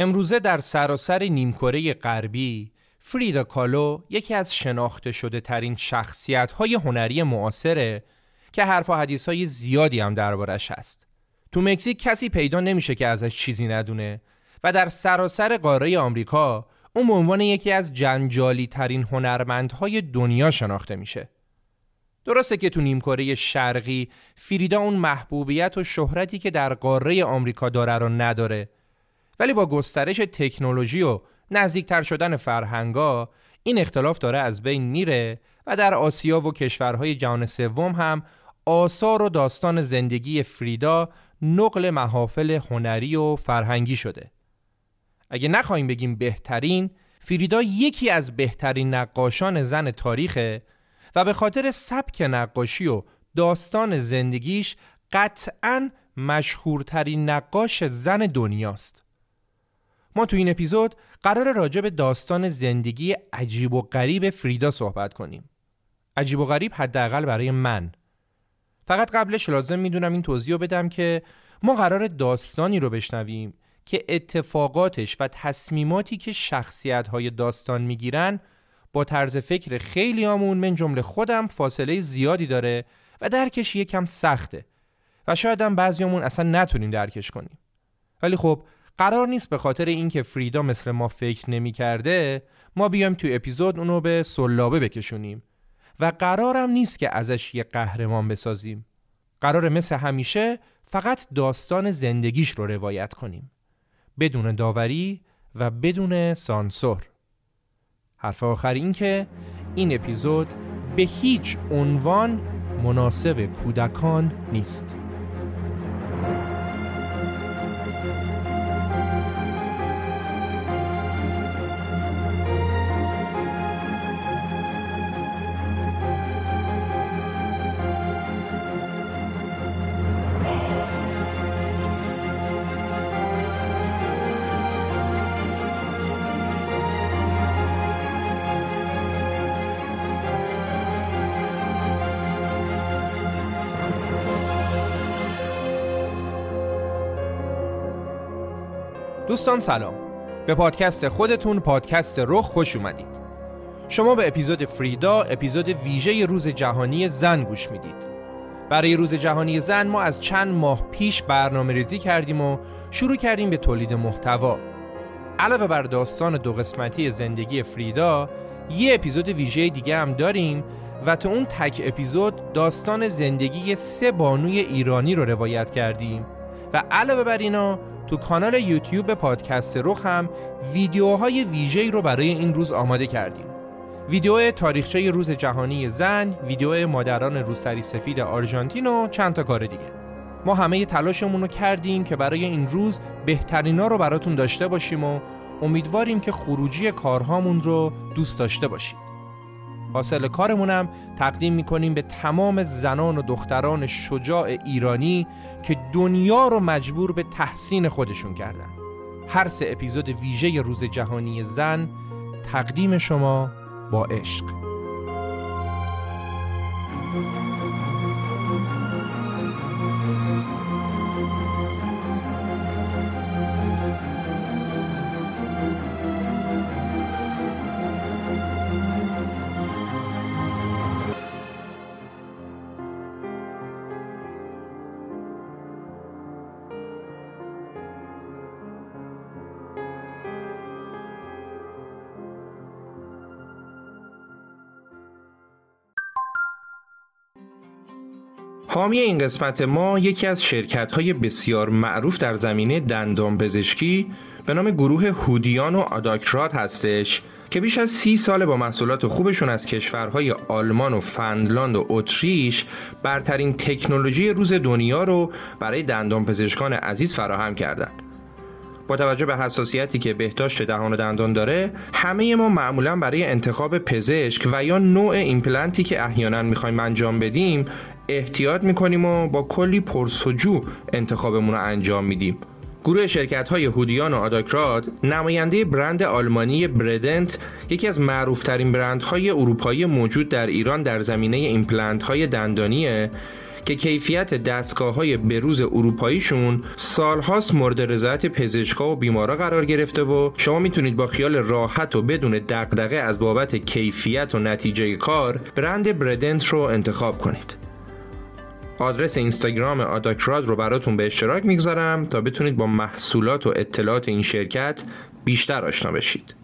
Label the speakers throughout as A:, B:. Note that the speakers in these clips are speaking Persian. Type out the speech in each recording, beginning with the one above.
A: امروزه در سراسر نیمکره غربی فریدا کالو یکی از شناخته شده ترین شخصیت های هنری معاصره که حرف و حدیث های زیادی هم دربارش هست. تو مکزیک کسی پیدا نمیشه که ازش چیزی ندونه و در سراسر قاره آمریکا اون به عنوان یکی از جنجالی ترین هنرمندهای دنیا شناخته میشه. درسته که تو نیمکره شرقی فریدا اون محبوبیت و شهرتی که در قاره آمریکا داره رو نداره ولی با گسترش تکنولوژی و نزدیکتر شدن فرهنگا این اختلاف داره از بین میره و در آسیا و کشورهای جهان سوم هم آثار و داستان زندگی فریدا نقل محافل هنری و فرهنگی شده. اگه نخواهیم بگیم بهترین فریدا یکی از بهترین نقاشان زن تاریخه و به خاطر سبک نقاشی و داستان زندگیش قطعا مشهورترین نقاش زن دنیاست. ما تو این اپیزود قرار راجع به داستان زندگی عجیب و غریب فریدا صحبت کنیم. عجیب و غریب حداقل برای من. فقط قبلش لازم می‌دونم این توضیح بدم که ما قرار داستانی رو بشنویم که اتفاقاتش و تصمیماتی که شخصیت های داستان می‌گیرن با طرز فکر خیلی آمون من جمله خودم فاصله زیادی داره و درکش یکم سخته و شاید هم بعضیامون اصلا نتونیم درکش کنیم. ولی خب قرار نیست به خاطر اینکه فریدا مثل ما فکر نمی کرده ما بیایم تو اپیزود اونو به سلابه بکشونیم. و قرارم نیست که ازش یه قهرمان بسازیم. قرار مثل همیشه فقط داستان زندگیش رو روایت کنیم. بدون داوری و بدون سانسور. حرف آخر این که این اپیزود به هیچ عنوان مناسب کودکان نیست. دوستان سلام. به پادکست خودتون پادکست رخ خوش اومدید. شما به اپیزود فریدا اپیزود ویژه روز جهانی زن گوش می‌دید. برای روز جهانی زن ما از چند ماه پیش برنامه ریزی کردیم و شروع کردیم به تولید محتوا. علاوه بر داستان دو قسمتی زندگی فریدا یه اپیزود ویژه دیگه هم داریم و تو اون تک اپیزود داستان زندگی سه بانوی ایرانی رو روایت کردیم. و علاوه بر اینا تو کانال یوتیوب پادکست رخ هم ویدیوهای ویژه‌ای رو برای این روز آماده کردیم. ویدیو تاریخچه روز جهانی زن، ویدیو مادران روسری سفید آرژانتین و چند تا کار دیگه. ما همه تلاشمون رو کردیم که برای این روز بهترینا رو براتون داشته باشیم و امیدواریم که خروجی کارهامون رو دوست داشته باشید. حاصل کارمونم تقدیم می‌کنیم به تمام زنان و دختران شجاع ایرانی که دنیا رو مجبور به تحسین خودشون کردن. هر سه اپیزود ویژه روز جهانی زن تقدیم شما با عشق. حامی این قسمت ما یکی از شرکت های بسیار معروف در زمینه دندان پزشکی به نام گروه هودیان و آداکرات هستش که بیش از سی سال با محصولات خوبشون از کشورهای آلمان و فنلاند و اتریش برترین تکنولوژی روز دنیا رو برای دندان پزشکان عزیز فراهم کردند. با توجه به حساسیتی که بهداشت دهان و دندان داره همه ما معمولا برای انتخاب پزشک و یا نوع ایمپلنتی که احیانا می‌خوایم انجام بدیم احتیاط می‌کنیم و با کلی پرس‌وجو انتخابمون رو انجام میدیم گروه شرکت های هودیان و آداکرات نماینده برند آلمانی بردنت یکی از معروفترین برندهای اروپایی موجود در ایران در زمینه ایمپلنت های دندانیه که کیفیت دستگاه های بروز اروپاییشون سالهاست مورد رضایت پزشکا و بیمارا قرار گرفته و شما می‌تونید با خیال راحت و بدون دغدغه از بابت کیفیت و نتیجه کار برند بردنت رو انتخاب کنید. آدرس اینستاگرام آداکراد رو براتون به اشتراک می‌گذارم تا بتونید با محصولات و اطلاعات این شرکت بیشتر آشنا بشید.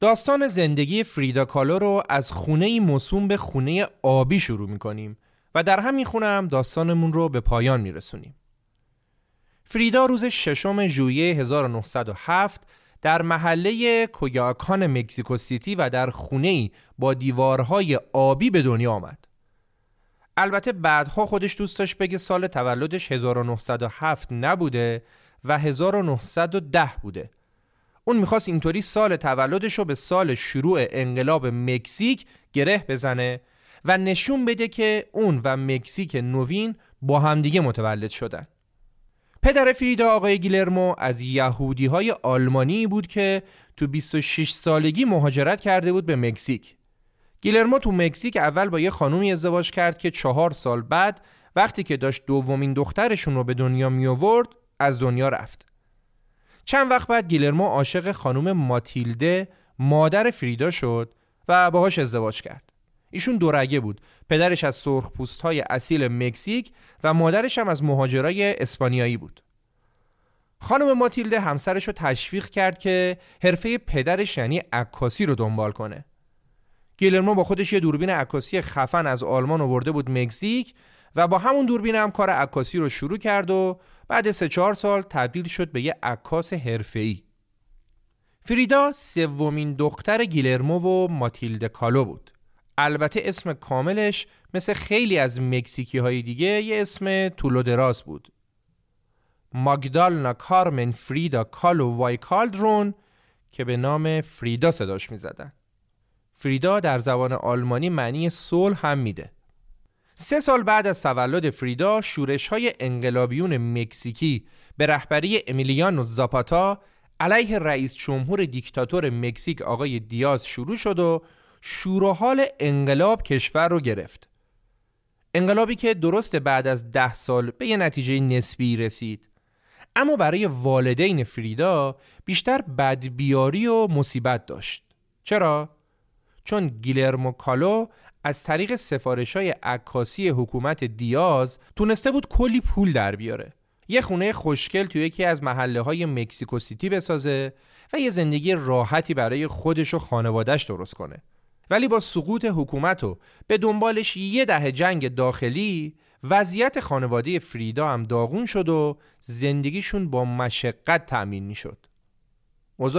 A: داستان زندگی فریدا کالو رو از خونه موسوم به خونه آبی شروع می‌کنیم و در همین خونه هم داستانمون رو به پایان میرسونیم. فریدا روز ششم ژوئیه 1907 در محله کویاکان مکزیکو سیتی و در خونه با دیوارهای آبی به دنیا آمد. البته بعدها خودش دوست داشت بگه سال تولدش 1907 نبوده و 1910 بوده. اون می‌خواست اینطوری سال تولدش رو به سال شروع انقلاب مکزیک گره بزنه و نشون بده که اون و مکزیک نوین با همدیگه متولد شدن. پدر فریدا آقای گیلرمو از یهودی های آلمانی بود که تو 26 سالگی مهاجرت کرده بود به مکزیک. گیلرمو تو مکزیک اول با یه خانومی ازدواج کرد که چهار سال بعد وقتی که داشت دومین دخترشون رو به دنیا می آورد از دنیا رفت. چند وقت بعد گیلرمو عاشق خانوم ماتیلده مادر فریدا شد و باهاش ازدواج کرد. ایشون دورگه بود. پدرش از سرخ پوست های اصیل مکزیک و مادرش هم از مهاجرای اسپانیایی بود. خانم ماتیلده همسرش رو تشویق کرد که حرفه پدرش یعنی عکاسی رو دنبال کنه. گیلرمو با خودش یه دوربین عکاسی خفن از آلمان آورده بود مکزیک و با همون دوربین هم کار عکاسی رو شروع کرد و بعد سه چهار سال تبدیل شد به یه عکاس حرفه‌ای. فریدا سومین دختر گیلرمو و ماتیلد کالو بود. البته اسم کاملش مثل خیلی از مکزیکی های دیگه یه اسم طول دراز بود. ماگدالنا کارمن فریدا کالو وای کالدرون که به نام فریدا صداش می زدن. فریدا در زبان آلمانی معنی صلح هم میده. سه سال بعد از تولد فریدا شورش های انقلابیون مکزیکی به رهبری امیلیانو زاپاتا علیه رئیس جمهور دیکتاتور مکزیک آقای دیاز شروع شد و شور حال انقلاب کشور رو گرفت. انقلابی که درست بعد از ده سال به یه نتیجه نسبی رسید. اما برای والدین فریدا بیشتر بدبیاری و مصیبت داشت. چرا؟ چون گیلرمو کالو از طریق سفارش های عکاسی حکومت دیاز تونسته بود کلی پول در بیاره یه خونه خوشگل توی یکی از محله های مکسیکو سیتی بسازه و یه زندگی راحتی برای خودش و خانوادش درست کنه ولی با سقوط حکومت و به دنبالش یه ده جنگ داخلی وضعیت خانواده فریدا هم داغون شد و زندگیشون با مشقت تأمین می شد.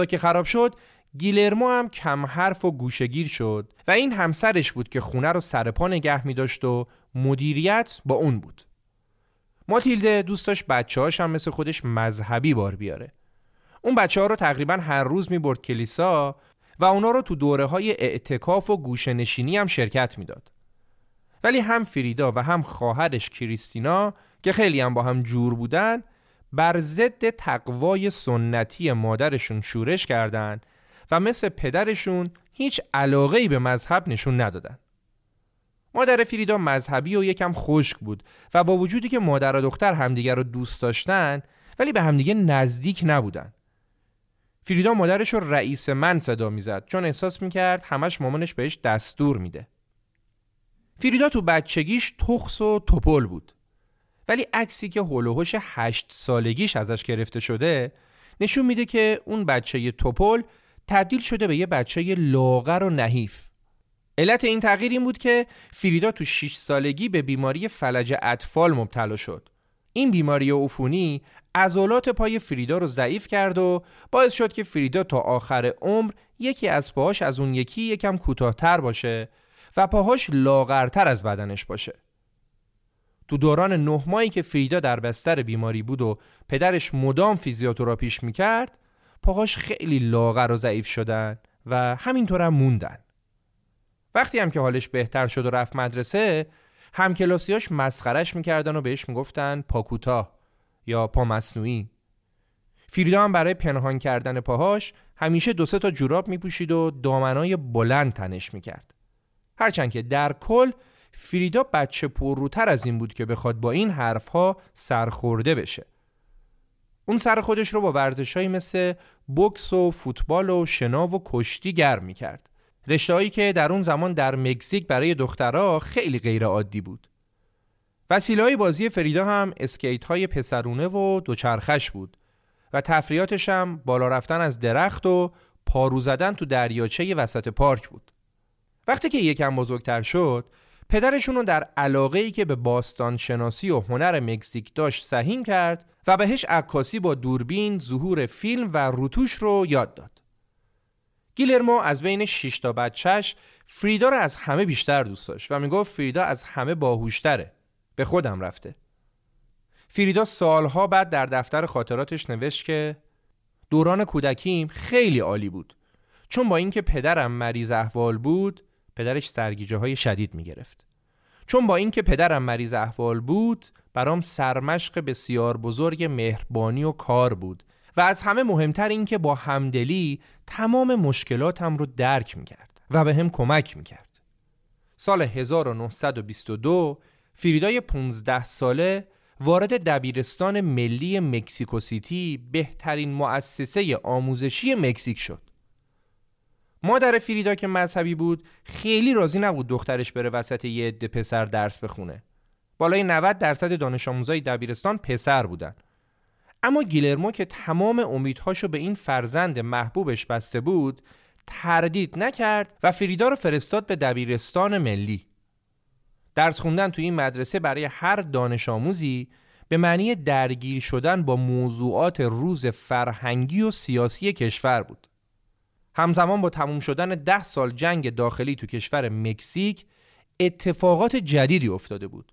A: که خراب شد گیلرمو هم کم حرف و گوشگیر شد و این همسرش بود که خونه رو سرپا نگه می داشت و مدیریت با اون بود. ماتیلده دوست داشت بچه هاش هم مثل خودش مذهبی بار بیاره. اون بچه ها رو تقریبا هر روز می برد کلیسا و اونا رو تو دوره های اعتکاف و گوشنشینی هم شرکت می‌داد. ولی هم فریدا و هم خواهرش کریستینا که خیلی هم با هم جور بودن بر ضد تقوای سنتی مادرشون شورش کردند و مثل پدرشون هیچ علاقه به مذهب نشون ندادن. مادر فریدا مذهبی و یکم خشک بود و با وجودی که مادر و دختر همدیگر رو دوست داشتن ولی به همدیگه نزدیک نبودن. فریدا مادرش رو رئیس من صدا می‌زد چون احساس می‌کرد همش مامانش بهش دستور میده. فریدا تو بچگیش تخص و توپل بود. ولی عکسی که هلوهوش هشت سالگیش ازش گرفته شده نشون میده که اون بچه توپل تبدیل شده به یه بچه لاغر و نحیف. علت این تغییر این بود که فریدا تو 6 سالگی به بیماری فلج اطفال مبتلا شد. این بیماری عفونی عضلات پای فریدا رو ضعیف کرد و باعث شد که فریدا تا آخر عمر یکی از پاهاش از اون یکی یکم کوتاهتر باشه و پاهاش لاغرتر از بدنش باشه. تو دوران نه ماهی که فریدا در بستر بیماری بود و پدرش مدام فیزیوتراپیش می‌کرد پاهاش خیلی لاغر و ضعیف شدن و همینطور هم موندن. وقتی هم که حالش بهتر شد و رفت مدرسه همکلاسیاش مسخرش می‌کردن و بهش می‌گفتن پاکوتا یا پا مصنوعی فریدا هم برای پنهان کردن پاهاش همیشه دو سه تا جوراب میپوشید و دامنای بلند تنش می‌کرد. هرچند که در کل فریدا بچه پرروتر از این بود که بخواد با این حرفها سرخورده بشه. اون سر خودش رو با ورزشهایی مثل بوکس و فوتبال و شنا و کشتی گرم می‌کرد رشتههایی که در اون زمان در مکزیک برای دخترها خیلی غیر عادی بود. وسیله های بازی فریدا هم اسکیت های پسرونه و دوچرخش بود و تفریاتش هم بالا رفتن از درخت و پارو زدن تو دریاچه وسط پارک بود. وقتی که یکم بزرگتر شد پدرشون رو در علاقه ای که به باستان شناسی و هنر مکزیک داشت سهیم کرد و بهش عکاسی با دوربین، ظهور فیلم و روتوش رو یاد داد. گیلرمو از بین 6 تا بچهش فریدا رو از همه بیشتر دوست داشت و می‌گفت فریدا از همه باهوشتره. به خودم رفته. فریدا سالها بعد در دفتر خاطراتش نوشت که دوران کودکیم خیلی عالی بود. چون با اینکه پدرم مریض احوال بود پدرش سرگیجه های شدید می گرفت چون با اینکه پدرم مریض احوال بود برام سرمشق بسیار بزرگ مهربانی و کار بود و از همه مهمتر این که با همدلی تمام مشکلاتم رو درک می‌کرد و به هم کمک می‌کرد. سال 1922 فریدای 15 ساله وارد دبیرستان ملی مکسیکو سیتی بهترین مؤسسه آموزشی مکزیک شد. مادر فریدا که مذهبی بود خیلی راضی نبود دخترش بره وسط یه عده پسر درس بخونه. بالای 90 درصد دانش آموزای دبیرستان پسر بودن. اما گیلرمو که تمام امیدهاشو به این فرزند محبوبش بسته بود تردید نکرد و فریدا رو فرستاد به دبیرستان ملی. درس خوندن تو این مدرسه برای هر دانش آموزی به معنی درگیر شدن با موضوعات روز فرهنگی و سیاسی کشور بود. همزمان با تموم شدن ده سال جنگ داخلی تو کشور مکزیک اتفاقات جدیدی افتاده بود.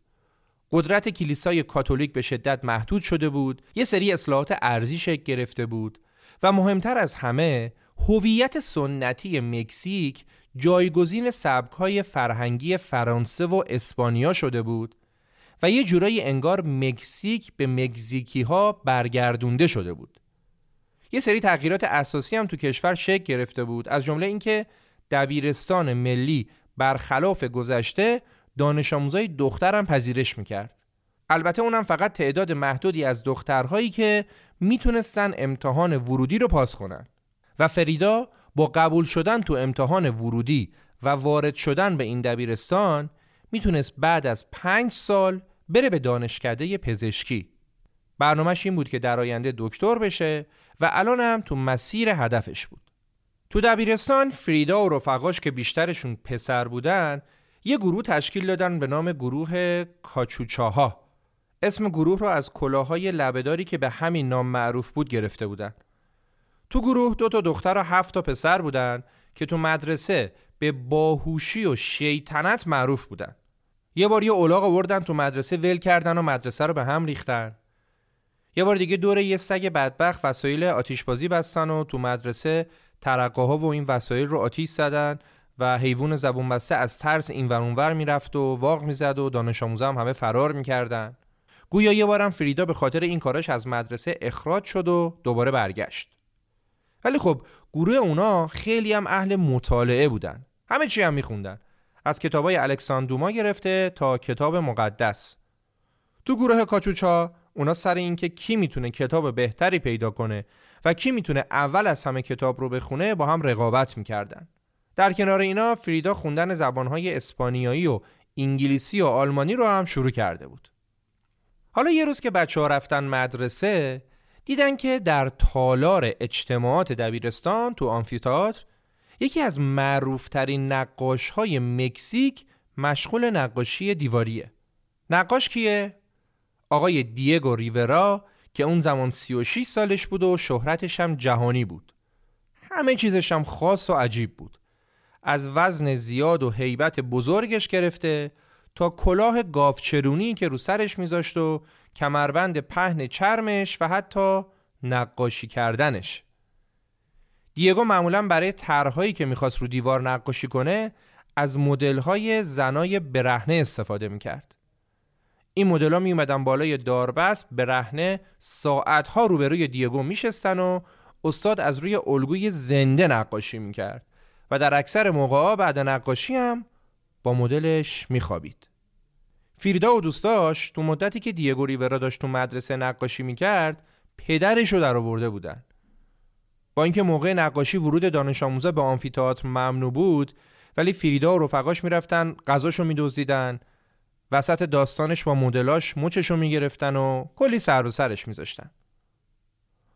A: قدرت کلیسای کاتولیک به شدت محدود شده بود یه سری اصلاحات ارزی شکل گرفته بود و مهمتر از همه هویت سنتی مکزیک جایگزین سبکهای فرهنگی فرانسه و اسپانیا شده بود و یه جورایی انگار مکزیک به مکزیکی ها برگردونده شده بود. یه سری تغییرات اساسی هم تو کشور شکل گرفته بود از جمله اینکه دبیرستان ملی برخلاف گذشته دانش آموزای دخترم پذیرش می‌کرد. البته اونم فقط تعداد محدودی از دخترهایی که می‌تونستن امتحان ورودی رو پاس کنن. و فریدا با قبول شدن تو امتحان ورودی و وارد شدن به این دبیرستان می‌تونست بعد از پنج سال بره به دانشکده پزشکی. برنامهش این بود که در آینده دکتر بشه و الان هم تو مسیر هدفش بود. تو دبیرستان فریدا و رفقاش که بیشترشون پسر بودن یه گروه تشکیل دادن به نام گروه کاچوچاها. اسم گروه رو از کلاهای لبهداری که به همین نام معروف بود گرفته بودن. تو گروه دو تا دختر و هفت تا پسر بودن که تو مدرسه به باهوشی و شیطنت معروف بودن. یه بار یه اولاغ آوردن تو مدرسه ول کردن و مدرسه رو به هم ریختن. یه بار دیگه دور یه سگ بدبخت وسایل آتیشبازی بستن و تو مدرسه ترقه و این وسایل رو آتیش زدن و حیوان زبون بسته از ترس این ور اونور می‌رفت و واق می‌زد و دانش آموزا هم همه فرار می‌کردن. گویا یه بارم فریدا به خاطر این کارش از مدرسه اخراج شد و دوباره برگشت. ولی خب گروه اونا خیلی هم اهل مطالعه بودن. همه چی هم میخوندن. از کتابای الکساندوما گرفته تا کتاب مقدس. تو گروه کاچوچا اونا سر اینکه کی می‌تونه کتاب بهتری پیدا کنه و کی می‌تونه اول از همه کتاب رو بخونه با هم رقابت می‌کردن. در کنار اینا فریدا خوندن زبانهای اسپانیایی و انگلیسی و آلمانی رو هم شروع کرده بود. حالا یه روز که بچه ها رفتن مدرسه دیدن که در تالار اجتماعات دبیرستان تو آنفیتاتر یکی از معروفترین نقاش های مکزیک مشغول نقاشی دیواریه. نقاش کیه؟ آقای دیگو ریورا که اون زمان 36 سالش بود و شهرتش هم جهانی بود. همه چیزش هم خاص و عجیب بود. از وزن زیاد و هیبت بزرگش گرفته تا کلاه گافچرونی که رو سرش میذاشت و کمربند پهن چرمش و حتی نقاشی کردنش. دیگو معمولا برای طرحهایی که می‌خواست رو دیوار نقاشی کنه از مدل‌های زنای برهنه استفاده می‌کرد. این مدل ها می اومدن بالای داربست برهنه ساعتها روبروی دیگو میشستن و استاد از روی الگوی زنده نقاشی می‌کرد. و در اکثر موقع بعد نقاشی هم با مدلش میخوابید. فیردا و دوستاش تو مدتی که دیگو ریورا داشت تو مدرسه نقاشی می‌کرد پدرش رو در آورده بودن. با اینکه موقع نقاشی ورود دانش آموزا به آمفیتئاتر ممنوع بود ولی فریدا و رفقاش می‌رفتن غذاشو میدزدیدن. وسط داستانش با مدلاش مچشو می‌گرفتن و کلی سر و سرش میذاشتن.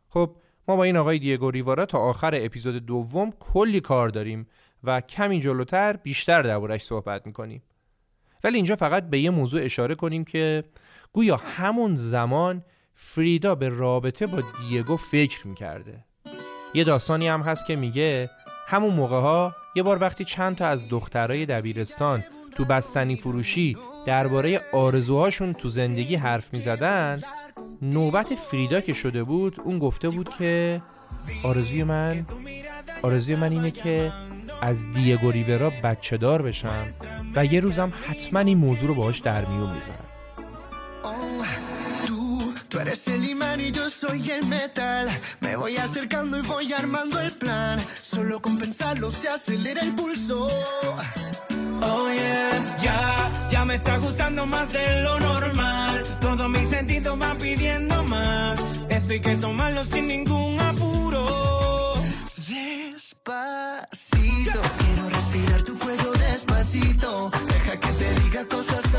A: خب ما با این آقای دیگو ریوارا تا آخر اپیزود دوم کلی کار داریم و کمی جلوتر بیشتر دربارش صحبت می‌کنیم. ولی اینجا فقط به یه موضوع اشاره کنیم که گویا همون زمان فریدا به رابطه با دیگو فکر می‌کرده. یه داستانی هم هست که میگه همون موقع ها یه بار وقتی چند تا از دخترای دبیرستان تو بستنی فروشی درباره آرزوهاشون تو زندگی حرف می‌زدن نوبت فریدا که شده بود اون گفته بود که آرزوی من آرزوی من اینه که از دیگو ریورا بچه دار بشم و یه روزم حتما این موضوع رو باهاش در میون می‌ذارم.
B: Oh yeah, ya, ya me está gustando más de lo normal. Todos mis sentidos van pidiendo más. Esto hay que tomarlo sin ningún apuro. Despacito, quiero respirar tu cuello despacito. Deja que te diga cosas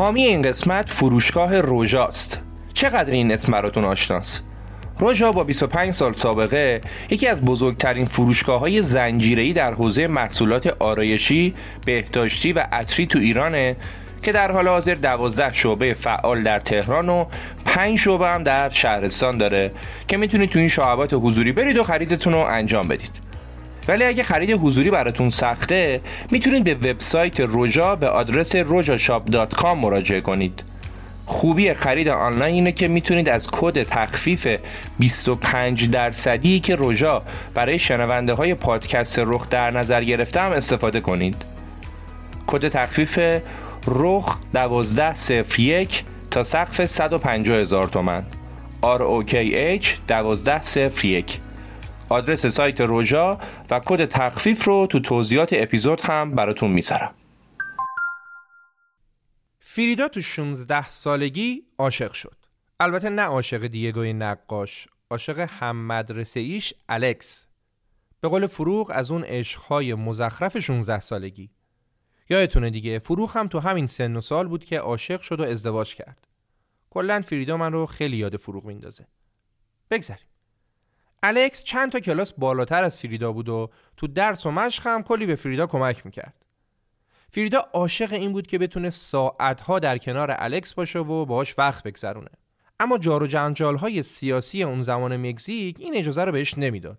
A: حامی این قسمت فروشگاه روژاست چقدر این اسم براتون آشناست؟ روژا با 25 سال سابقه یکی از بزرگترین فروشگاه های زنجیره‌ای در حوزه محصولات آرایشی، بهداشتی و عطری تو ایرانه که در حال حاضر 12 شعبه فعال در تهران و 5 شعبه هم در شهرستان داره که می‌تونید تو این شعبات حضوری برید و خریدتون رو انجام بدید. ولی اگه خرید حضوری براتون سخته می‌تونید به وبسایت روژا به آدرس rojashop.com مراجعه کنید. خوبی خرید آنلاین اینه که می‌تونید از کد تخفیف 25 درصدی که روژا برای شنونده های پادکست رخ در نظر گرفته هم استفاده کنید. کد تخفیف رخ 1201 تا سقف 150 هزار تومن. ROKH 1201 آدرس سایت روژا و کد تخفیف رو تو توضیحات اپیزود هم براتون می‌ذارم. فریدا تو 16 سالگی عاشق شد. البته نه عاشق دیگوی نقاش عاشق هم مدرسه ایش الکس. به قول فروغ از اون عشقهای مزخرف 16 سالگی. یادتونه دیگه فروخ هم تو همین سن و سال بود که عاشق شد و ازدواج کرد. کلا فریدا من رو خیلی یاد فروغ میندازه. بگذریم الکس چند تا کلاس بالاتر از فریدا بود و تو درس و مشق هم کلی به فریدا کمک می‌کرد. فریدا عاشق این بود که بتونه ساعتها در کنار الکس باشه و باهاش وقت بگذرونه. اما جار و جنجال های سیاسی اون زمان مکزیک این اجازه رو بهش نمی‌داد.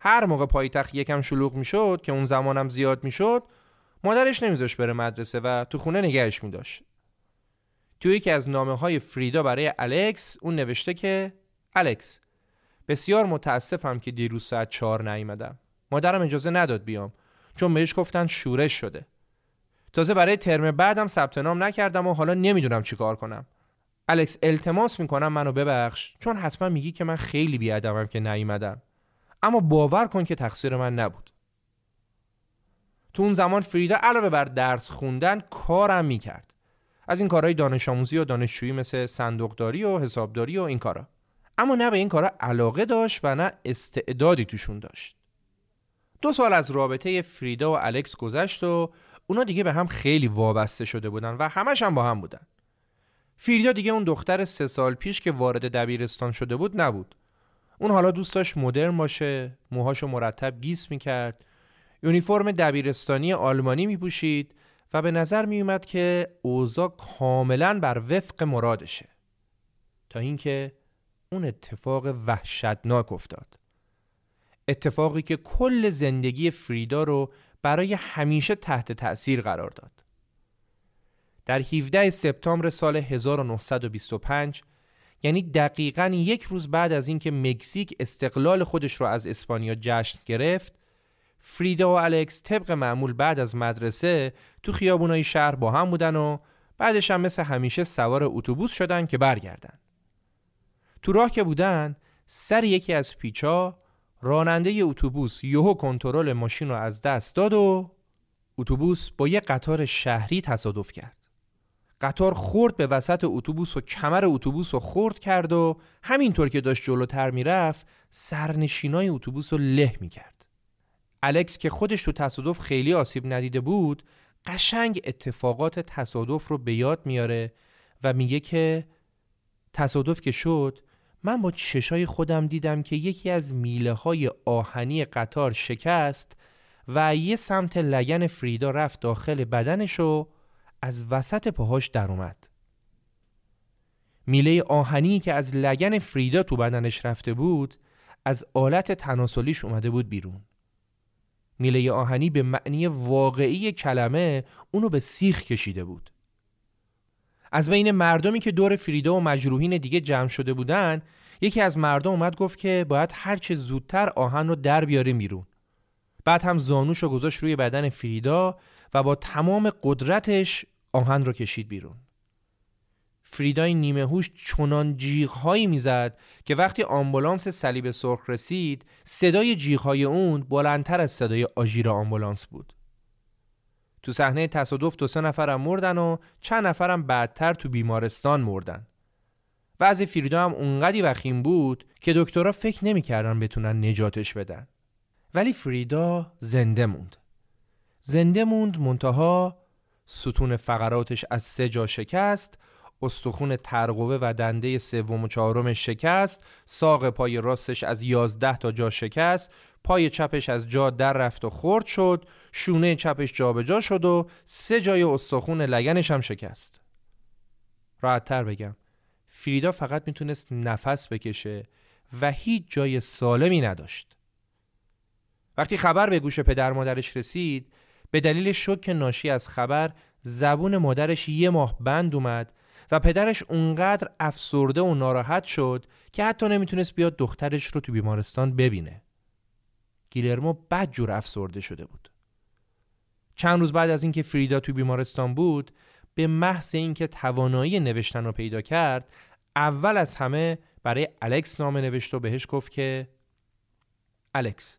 A: هر موقع پایتخت یکم شلوغ می‌شد که اون زمانم زیاد می‌شد مادرش نمیذاش بره مدرسه و تو خونه نگهش میداشت. توی یکی از نامه های فریدا برای الکس اون نوشته که الکس بسیار متاسفم که دیروز ساعت چهار نیومدم. مادرم اجازه نداد بیام چون بهش گفتن شورش شده. تازه برای ترم بعدم ثبت نام نکردم و حالا نمی‌دونم چیکار کنم. الکس التماس می‌کنم منو ببخش چون حتما میگی که من خیلی بیادمم که نیومدم. اما باور کن که تقصیر من نبود. تو اون زمان فریدا علاوه بر درس خوندن کارم می‌کرد. از این کارهای دانش آموزی و دانشجویی مثل صندوقداری و حسابداری و این کارا. اما نه به این کارا علاقه داشت و نه استعدادی توشون داشت. دو سال از رابطه فریدا و الکس گذشت و اونا دیگه به هم خیلی وابسته شده بودن و همش هم با هم بودن. فریدا دیگه اون دختر سه سال پیش که وارد دبیرستان شده بود نبود. اون حالا دوست داشت مدرن باشه موهاشو مرتب گیس می‌کرد یونیفرم دبیرستانی آلمانی میپوشید و به نظر میومد که اوضاع کاملا بر وفق مرادشه. تا اینکه اون اتفاق وحشتناک افتاد. اتفاقی که کل زندگی فریدا رو برای همیشه تحت تأثیر قرار داد. در 17 سپتامبر سال 1925 یعنی دقیقا یک روز بعد از اینکه مکزیک استقلال خودش رو از اسپانیا جشن گرفت فریدا و الکس طبق معمول بعد از مدرسه تو خیابونای شهر با هم بودن و بعدش هم مثل همیشه سوار اتوبوس شدن که برگردن. تو راه که بودن سر یکی از پیچا راننده اتوبوس یهو کنترل ماشین رو از دست داد و اتوبوس با یه قطار شهری تصادف کرد. قطار خورد به وسط اتوبوس و کمر اتوبوس رو خورد کرد و همینطور که داشت جلوتر می‌رفت سرنشینای اتوبوس رو له می‌کرد. الکس که خودش تو تصادف خیلی آسیب ندیده بود قشنگ اتفاقات تصادف رو به یاد میاره و میگه که تصادف که شد من با چشای خودم دیدم که یکی از میله های آهنی قطار شکست و یه سمت لگن فریدا رفت داخل بدنش و از وسط پاهاش در اومد. میله آهنی که از لگن فریدا تو بدنش رفته بود از آلت تناسلیش اومده بود بیرون. میله آهنی به معنی واقعی کلمه اونو به سیخ کشیده بود. از بین مردمی که دور فریدا و مجروحین دیگه جمع شده بودن یکی از مردم اومد گفت که باید هرچه زودتر آهن رو در بیاره بیرون. بعد هم زانوش رو گذاشت روی بدن فریدا و با تمام قدرتش آهن رو کشید بیرون فریدای نیمه هوش چنان جیغهایی می‌زد که وقتی آمبولانس صلیب سرخ رسید صدای جیغهای اون بلندتر از صدای آژیر آمبولانس بود تو صحنه تصادف دو سه نفرم مردن و چند نفرم بعدتر تو بیمارستان مردن. وضع فریدا هم اونقدی وخیم بود که دکترها فکر نمی‌کردن بتونن نجاتش بدن. ولی فریدا زنده موند. زنده موند منتها ستون فقراتش از سه جا شکست استخون ترقوه و دنده سوم و چهارم شکست ساق پای راستش از یازده تا جا شکست پای چپش از جا در رفت و خرد شد شونه چپش جابجا شد و سه جای استخون لگنش هم شکست راحتتر بگم فریدا فقط می‌تونست نفس بکشه و هیچ جای سالمی نداشت وقتی خبر به گوش پدر مادرش رسید به دلیل شک ناشی از خبر زبون مادرش یه ماه بند اومد و پدرش اونقدر افسرده و ناراحت شد که حتی نمی‌تونست بیاد دخترش رو تو بیمارستان ببینه. گیلرمو بد جور افسرده شده بود. چند روز بعد از اینکه فریدا تو بیمارستان بود، به محض اینکه توانایی نوشتن رو پیدا کرد، اول از همه برای الکس نامه نوشت و بهش گفت که الکس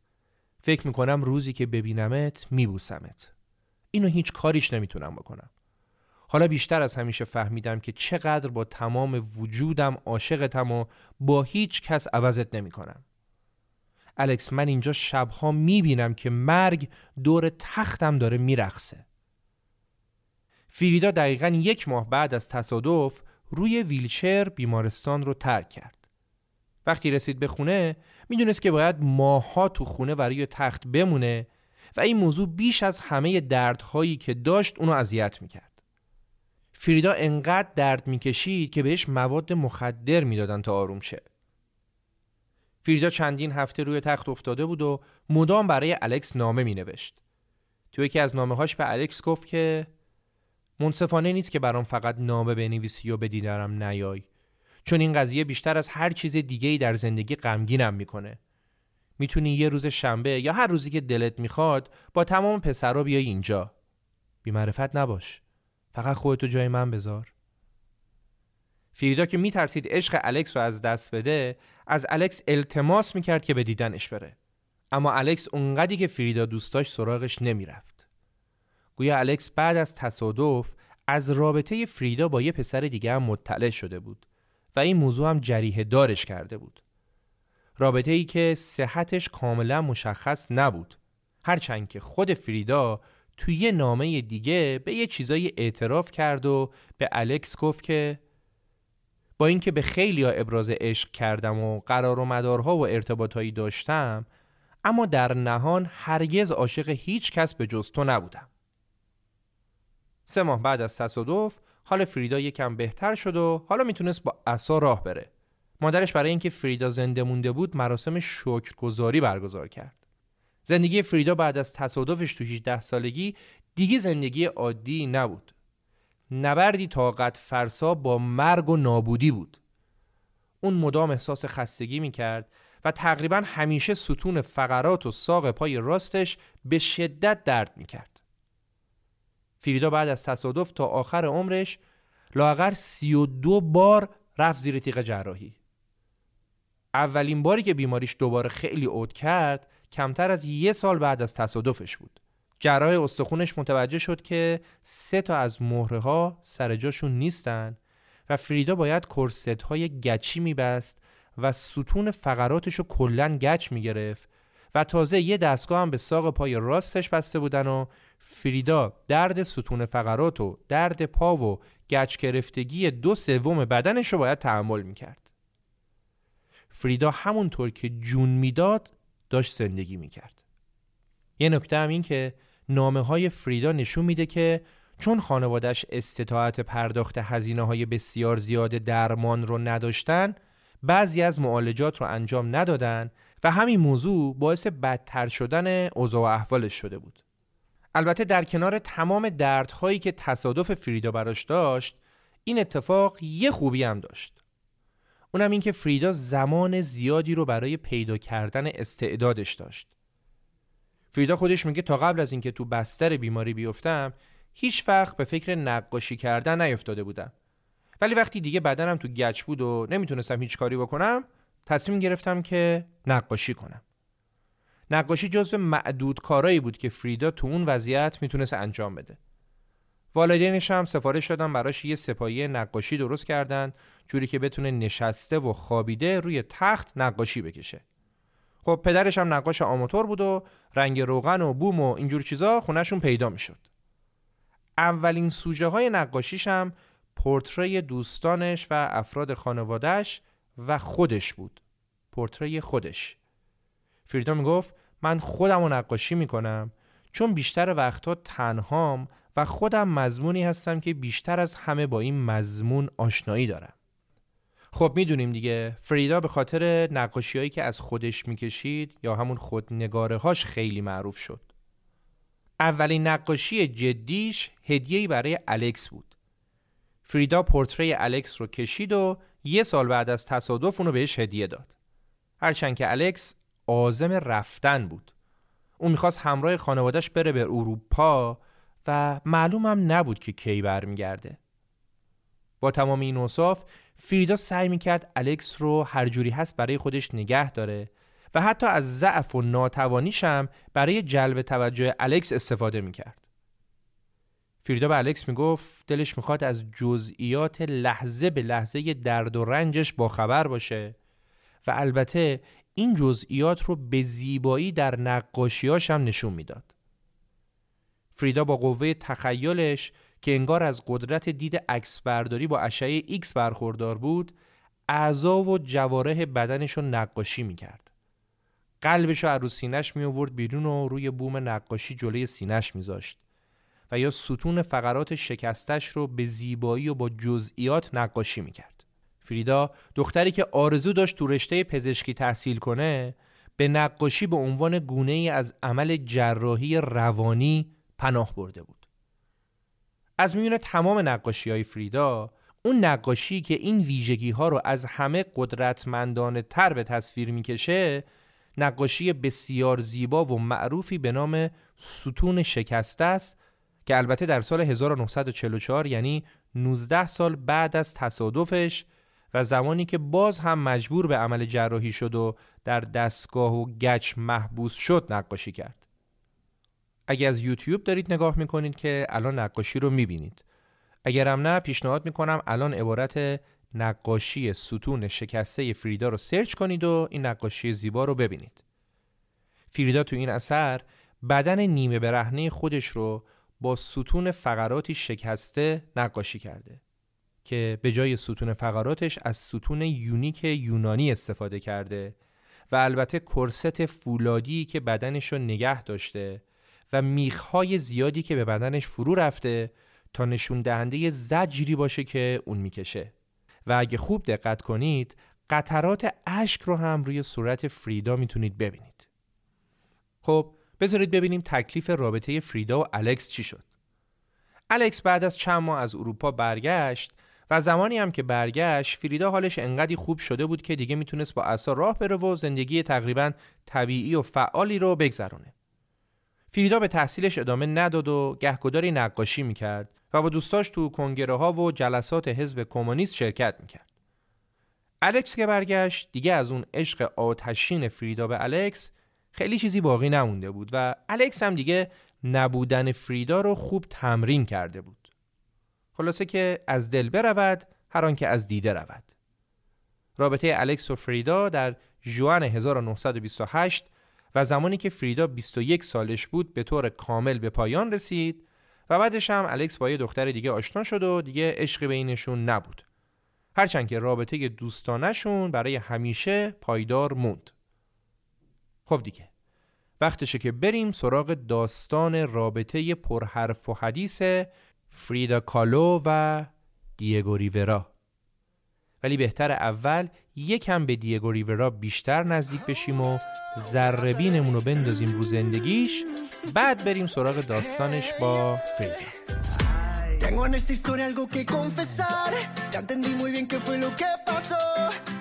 A: فکر می‌کنم روزی که ببینمت میبوسمت. اینو هیچ کاریش نمی‌تونم بکنم. حالا بیشتر از همیشه فهمیدم که چقدر با تمام وجودم عاشقتم و با هیچ کس عوضت نمی‌کنم. الکس من اینجا شبها می‌بینم که مرگ دور تختم داره میرخصه. فریدا دقیقا یک ماه بعد از تصادف روی ویلچر بیمارستان رو ترک کرد. وقتی رسید به خونه می‌دونست که باید ماها تو خونه و روی تخت بمونه و این موضوع بیش از همه دردهایی که داشت اونو اذیت می‌کرد. فریدا انقدر درد می‌کشید که بهش مواد مخدر می‌دادن تا آروم شه. فریدا چندین هفته روی تخت افتاده بود و مدام برای الکس نامه می نوشت. تو یکی از نامه هاش به الکس گفت که منصفانه نیست که برام فقط نامه بنویسی و به دیدارم نیای چون این قضیه بیشتر از هر چیز دیگه ای در زندگی غمگینم می‌کنه. می‌تونی یه روز شنبه یا هر روزی که دلت می‌خواد با تمام پسرا بیای اینجا. بی معرفت نباش. فقط خودتو جای من بذار. فریدا که میترسید عشق الکس رو از دست بده از الکس التماس می‌کرد که به دیدنش بره. اما الکس اونقدی که فریدا دوست داشت سراغش نمی‌رفت. گویا الکس بعد از تصادف از رابطه فریدا با یه پسر دیگه هم مطلع شده بود و این موضوع هم جریه دارش کرده بود. رابطه ای که صحتش کاملا مشخص نبود. هرچند که خود فریدا توی یه نامه دیگه به یه چیزایی اعتراف کرد و به الکس گفت که با اینکه به خیلی ها ابراز عشق کردم و قرار و مدارها و ارتباطهایی داشتم اما در نهان هرگز عاشق هیچ کس به جز تو نبودم. سه ماه بعد از تصادف حال فریدا یکم بهتر شد و حالا می‌تونست با عصا راه بره. مادرش برای اینکه فریدا زنده مونده بود مراسم شکرگزاری برگزار کرد. زندگی فریدا بعد از تصادفش تو 18 سالگی دیگه زندگی عادی نبود. نبردی طاقت فرسا با مرگ و نابودی بود اون مدام احساس خستگی می کرد و تقریبا همیشه ستون فقرات و ساق پای راستش به شدت درد می کرد. فریدا بعد از تصادف تا آخر عمرش لاغر سی و دو بار رفت زیر تیغ جراحی. اولین باری که بیماریش دوباره خیلی عود کرد کمتر از یه سال بعد از تصادفش بود. جراح استخونش متوجه شد که سه تا از مهره ها سر جاشون نیستن و فریدا باید کرست های گچی میبست و ستون فقراتش رو کلا گچ می‌گرفت و تازه یه دستگاه هم به ساق پای راستش بسته بودن و فریدا درد ستون فقرات و درد پا و گچ گرفتگی دو سوم بدنش رو باید تحمل می‌کرد. فریدا همونطور که جون می‌داد داشت زندگی می‌کرد. یه نکته هم این که نامه های فریدا نشون میده که چون خانوادش استطاعت پرداخت هزینه های بسیار زیاد درمان رو نداشتن بعضی از معالجات رو انجام ندادن و همین موضوع باعث بدتر شدن اوضاع و احوالش شده بود. البته در کنار تمام دردهایی که تصادف فریدا براش داشت این اتفاق یه خوبی هم داشت. اونم این که فریدا زمان زیادی رو برای پیدا کردن استعدادش داشت. فریدا خودش میگه تا قبل از اینکه تو بستر بیماری بیفتم هیچ وقت به فکر نقاشی کردن نیفتاده بودم. ولی وقتی دیگه بدنم تو گچ بود و نمی‌تونستم هیچ کاری بکنم تصمیم گرفتم که نقاشی کنم. نقاشی جزو معدود کارایی بود که فریدا تو اون وضعیت می‌تونست انجام بده. والدینش هم سفارش دادن براش یه سپایه نقاشی درست کردن جوری که بتونه نشسته و خوابیده روی تخت نقاشی بکشه. خب پدرش هم نقاش آماتور بود و رنگ روغن و بوم و اینجور چیزا خونهشون پیدا می‌شد. اولین سوژه های نقاشیش هم پورتری دوستانش و افراد خانوادهش و خودش بود. پورتری خودش. فریدا می‌گفت من خودم رو نقاشی می‌کنم چون بیشتر وقتها تنهام و خودم مضمونی هستم که بیشتر از همه با این مضمون آشنایی دارم. خب می‌دونیم دیگه. فریدا به خاطر نقاشیهایی که از خودش می‌کشید یا همون خودنگاره هاش خیلی معروف شد. اولین نقاشی جدیش هدیه‌ای برای الکس بود. فریدا پورتری الکس رو کشید و یه سال بعد از تصادف اونو بهش هدیه داد. هرچند که الکس آزم رفتن بود. اون می‌خواست همراه خانوادش بره به اروپا و معلومم نبود که کی برمیگرده. با تمام این اوصاف فریدا سعی می‌کرد الکس رو هر جوری هست برای خودش نگه داره و حتی از ضعف و ناتوانیشم برای جلب توجه الکس استفاده می‌کرد. فریدا به الکس می‌گفت دلش می‌خواد از جزئیات لحظه به لحظه درد و رنجش باخبر باشه و البته این جزئیات رو به زیبایی در نقاشیاش هم نشون می‌داد. فریدا با قوه تخیلش که انگار از قدرت دید عکس برداری با اشعه ایکس برخوردار بود اعضا و جوارح بدنش رو نقاشی می‌کرد. قلبش رو رو سینش می آورد بیرون و روی بوم نقاشی جلوی سینش میذاشت و یا ستون فقرات شکستش رو به زیبایی و با جزئیات نقاشی می‌کرد. فریدا دختری که آرزو داشت تو رشته پزشکی تحصیل کنه به نقاشی به عنوان گونه ای از عمل جراحی روانی پناه برده بود. از میون تمام نقاشی های فریدا اون نقاشی که این ویژگی ها رو از همه قدرتمندانه تر به تصویر می‌کشه نقاشی بسیار زیبا و معروفی به نام ستون شکسته است که البته در سال 1944 یعنی 19 سال بعد از تصادفش و زمانی که باز هم مجبور به عمل جراحی شد و در دستگاه و گچ محبوس شد نقاشی کرد. اگه از یوتیوب دارید نگاه می‌کنید که الان نقاشی رو می‌بینید. اگرم نه پیشنهاد می‌کنم الان عبارت نقاشی ستون شکسته فریدا رو search کنید و این نقاشی زیبا رو ببینید. فریدا تو این اثر بدن نیمه برهنه خودش رو با ستون فقراتی شکسته نقاشی کرده که به جای ستون فقراتش از ستون یونیک یونانی استفاده کرده و البته کرست فولادی که بدنش رو نگه داشته و میخهای زیادی که به بدنش فرو رفته تا نشون دهنده زجری باشه که اون می‌کشه. و اگه خوب دقت کنید قطرات اشک رو هم روی صورت فریدا می‌تونید ببینید. خب بذارید ببینیم تکلیف رابطه فریدا و الکس چی شد. الکس بعد از چند ماه از اروپا برگشت و زمانی هم که برگشت فریدا حالش انقدی خوب شده بود که دیگه می‌تونست با اصا راه بره و زندگی تقریبا طبیعی و فعالی رو بگذرونه. فریدا به تحصیلش ادامه نداد و گهگداری نقاشی می‌کرد و با دوستاش تو کنگره ها و جلسات حزب کمونیست شرکت می‌کرد. الکس که برگشت دیگه از اون عشق آتشین فریدا به الکس خیلی چیزی باقی نمونده بود و الکس هم دیگه نبودن فریدا رو خوب تمرین کرده بود. خلاصه که از دل برود هر که از دیده رود. رابطه الکس و فریدا در جوان 1928 و زمانی که فریدا 21 سالش بود به طور کامل به پایان رسید و بعدش هم الکس با یه دختر دیگه آشنا شد و دیگه عشقی بینشون نبود. هرچند که رابطه دوستانشون برای همیشه پایدار موند. خب دیگه وقتشه که بریم سراغ داستان رابطه پرحرف و حدیث فریدا کالو و دیگو ریورا ولی بهتر اول یکم به دیگو ریورا بیشتر نزدیک بشیم و ذربینمون رو بندازیم رو زندگیش بعد بریم سراغ داستانش با فریدا
B: Tengo en esta historia algo que confesar. Ya entendí muy bien qué fue lo que pasó.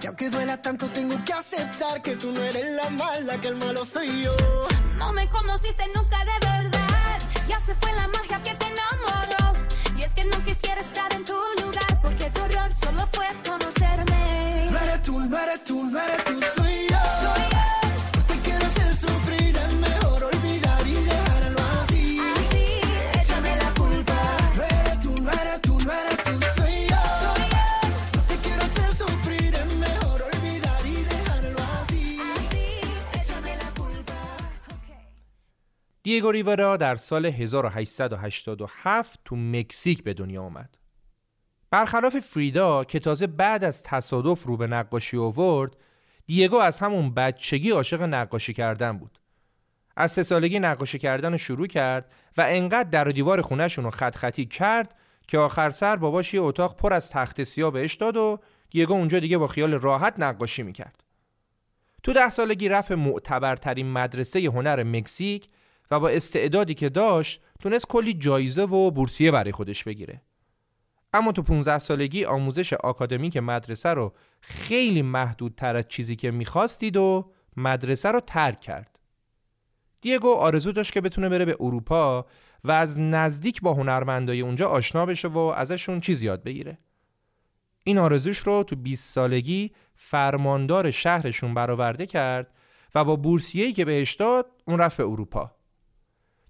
B: Y aunque duela tanto, tengo que aceptar que tú no eres la mala, que el malo soy yo.
C: No me conociste nunca de verdad. Ya se fue la magia que te enamoró. Y es que no quisiera estar en tu lugar, porque tu error solo fue conocerme.
B: tú, no
A: دیگو ریورا در سال 1887 تو مکزیک به دنیا آمد. برخلاف فریدا که تازه بعد از تصادف رو به نقاشی آورد، دیگو از همون بچگی عاشق نقاشی کردن بود. از سه سالگی نقاشی کردن رو شروع کرد و انقدر در و دیوار خونهشون رو خط خطی کرد که آخر سر باباش یه اتاق پر از تخت سیاه بهش داد و دیگو اونجا دیگه با خیال راحت نقاشی می‌کرد. تو ده سالگی رفت معتبرترین مدرسه هنر مکزیک و با استعدادی که داشت تونست کلی جایزه و بورسیه برای خودش بگیره. اما تو 15 سالگی آموزش آکادمیک مدرسه رو خیلی محدودتر از چیزی که می‌خواستید و مدرسه رو ترک کرد. دیگو آرزو داشت که بتونه بره به اروپا و از نزدیک با هنرمندای اونجا آشنا بشه و ازشون چیز یاد بگیره. این آرزوش رو تو 20 سالگی فرماندار شهرشون برآورده کرد و با بورسیه‌ای که بهش داد اون رفت به اروپا.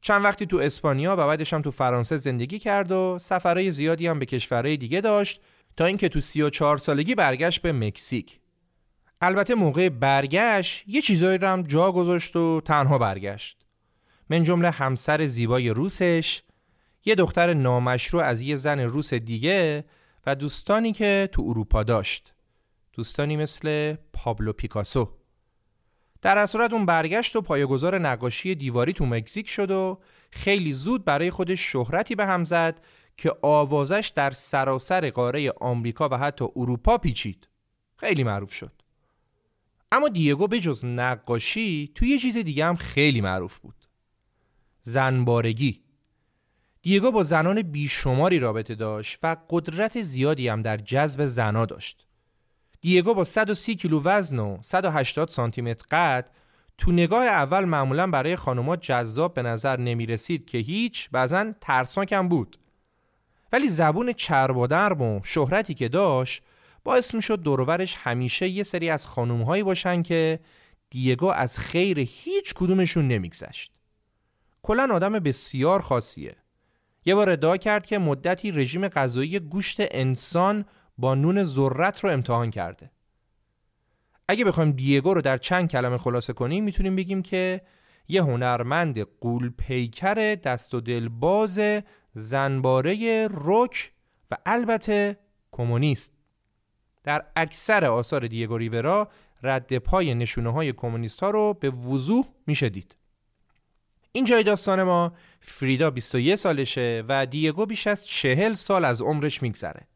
A: چند وقتی تو اسپانیا و بعدش هم تو فرانسه زندگی کرد و سفرهای زیادی هم به کشورهای دیگه داشت تا اینکه تو 34 سالگی برگشت به مکزیک. البته موقع برگشت یه چیزایی رو هم جا گذاشت و تنها برگشت. من جمله همسر زیبای روسش، یه دختر نامشروع از یه زن روس دیگه و دوستانی که تو اروپا داشت دوستانی مثل پابلو پیکاسو در صورت اون برگشت و پایه‌گذار نقاشی دیواری تو مکزیک شد و خیلی زود برای خودش شهرتی به هم زد که آوازش در سراسر قاره آمریکا و حتی اروپا پیچید. خیلی معروف شد. اما دیگو به جز نقاشی توی یه چیز دیگه هم خیلی معروف بود. زنبارگی. دیگو با زنان بیشماری رابطه داشت و قدرت زیادی هم در جذب زنا داشت. دیگو با 130 کیلو وزن و 180 سانتی متر قد تو نگاه اول معمولا برای خانوما جذاب به نظر نمی رسید که هیچ بعضا ترسناک هم بود. ولی زبون چربادرم و شهرتی که داشت باعث می شد دورورش همیشه یه سری از خانومهایی باشن که دیگو از خیر هیچ کدومشون نمیگذشت. کلا آدم بسیار خاصیه. یه بار ادعا کرد که مدتی رژیم غذایی گوشت انسان با نون ذرت رو امتحان کرده. اگه بخوایم دیگو رو در چند کلمه خلاصه کنیم می‌تونیم بگیم که یه هنرمند قول پیکر دست و دل باز زنباره رک و البته کمونیست. در اکثر آثار دیگو ریورا رد پای نشونه های کمونیست ها رو به وضوح میشه دید. این جای داستان ما فریدا 21 سالشه و دیگو بیش از 40 سال از عمرش میگذره.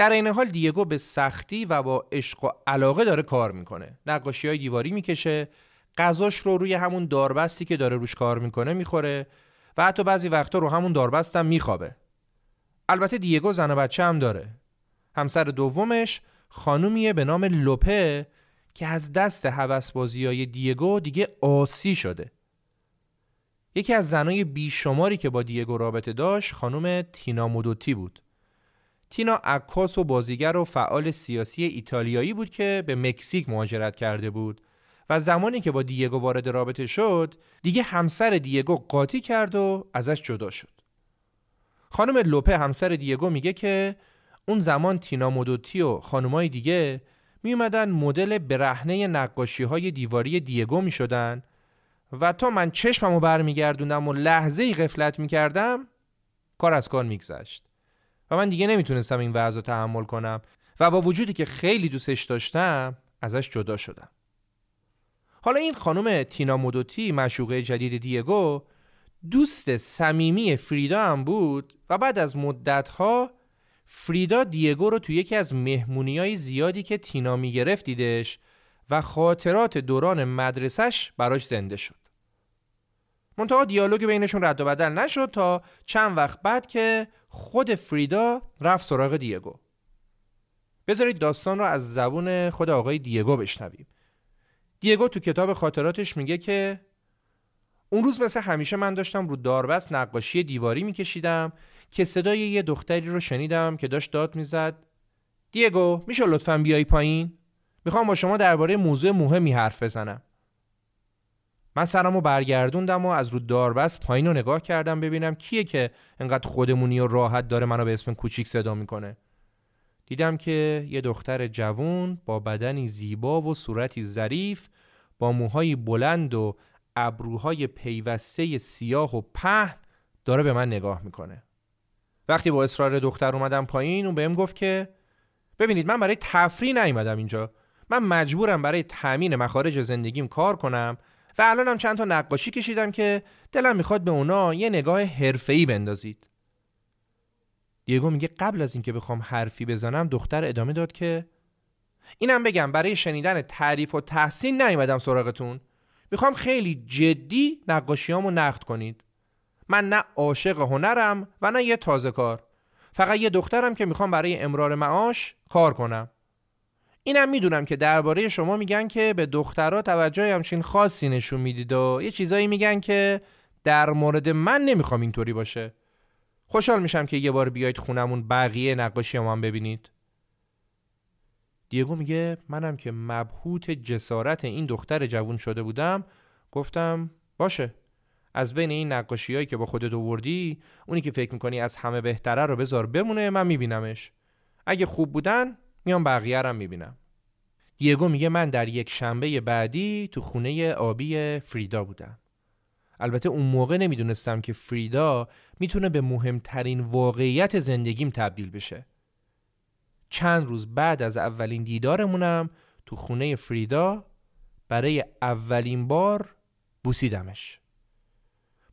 A: در این حال دیگو به سختی و با عشق و علاقه داره کار می‌کنه. نقاشی های دیواری می‌کشه غذاش رو روی همون داربستی که داره روش کار می‌کنه می‌خوره و حتی بعضی وقتا رو همون داربست هم میخوابه. البته دیگو زن و بچه هم داره. همسر دومش خانومیه به نام لوپه که از دست حوسبازی های دیگو دیگه آسی شده. یکی از زنای بیشماری که با دیگو رابطه داشت خانم تینا مودوتی بود. تینا عکاس و بازیگر و فعال سیاسی ایتالیایی بود که به مکزیک مهاجرت کرده بود. و زمانی که با دیگو وارد رابطه شد دیگه همسر دیگو قاطی کرد و ازش جدا شد. خانم لوپه همسر دیگو میگه که اون زمان تینا مودوتی و خانمای دیگه می اومدن مدل برهنه نقاشی های دیواری دیگو می شدن و تا من چشممو برمیگردوندم و لحظه ای غفلت می کردم کار از کار میگذشت. و من دیگه نمی‌تونستم این وضع رو تحمل کنم و با وجودی که خیلی دوستش داشتم ازش جدا شدم. حالا این خانم تینا مودوتی مشوقه جدید دیگو دوست صمیمی فریدا هم بود و بعد از مدتها فریدا دیگو رو تو یکی از مهمونی های زیادی که تینا می‌گرفت دیدش و خاطرات دوران مدرسش براش زنده شد. منتها دیالوگ بینشون رد و بدل نشد تا چند وقت بعد که خود فریدا رفت سراغ دیگو. بذارید داستان رو از زبون خود آقای دیگو بشنویم. دیگو تو کتاب خاطراتش میگه که اون روز مثل همیشه من داشتم رو داربست نقاشی دیواری میکشیدم که صدای یه دختری رو شنیدم که داشت داد می‌زد. دیگو میشه لطفا بیای پایین؟ می‌خوام با شما درباره موضوع مهمی حرف بزنم. من سرمو برگردوندم و از رو داربست پایین رو نگاه کردم ببینم کیه که انقدر خودمونی و راحت داره منو به اسم کوچیک صدا می‌کنه. دیدم که یه دختر جوون با بدنی زیبا و صورتی ظریف با موهای بلند و ابروهای پیوسته سیاه و پهن داره به من نگاه می‌کنه. وقتی با اصرار دختر اومدم پایین اون بهم گفت که ببینید من برای تفریح نیومدم اینجا. من مجبورم برای تامین مخارج زندگیم کار کنم. و الانم چند تا نقاشی کشیدم که دلم می‌خواد به اونا یه نگاه حرفه‌ای بندازید. دیگو میگه قبل از اینکه بخوام حرفی بزنم دختر ادامه داد که اینم بگم برای شنیدن تعریف و تحسین نیومدم سراغتون. می‌خوام خیلی جدی نقاشیامو نقد کنید. من نه عاشق هنرم و نه یه تازه کار. فقط یه دخترم که می‌خوام برای امرار معاش کار کنم. اینم می‌دونم که درباره شما میگن که به دخترها توجه همچین خاصی نشون می‌دید و یه چیزایی میگن که در مورد من نمی‌خوام اینطوری باشه. خوشحال میشم که یه بار بیاید خونمون بقیه نقاشی هم ببینید. دیگو میگه منم که مبهوت جسارت این دختر جوون شده بودم گفتم باشه. از بین این نقاشی هایی که با خودت آوردی اونی که فکر می‌کنی از همه بهتره رو بذار بمونه من میبینمش. اگه خوب بودن میام بقیه رو می‌بینم. دیگو میگه من در یک شنبه بعدی تو خونه آبی فریدا بودم. البته اون موقع نمی‌دونستم که فریدا می‌تونه به مهمترین واقعیت زندگیم تبدیل بشه. چند روز بعد از اولین دیدارمونم تو خونه فریدا برای اولین بار بوسیدمش.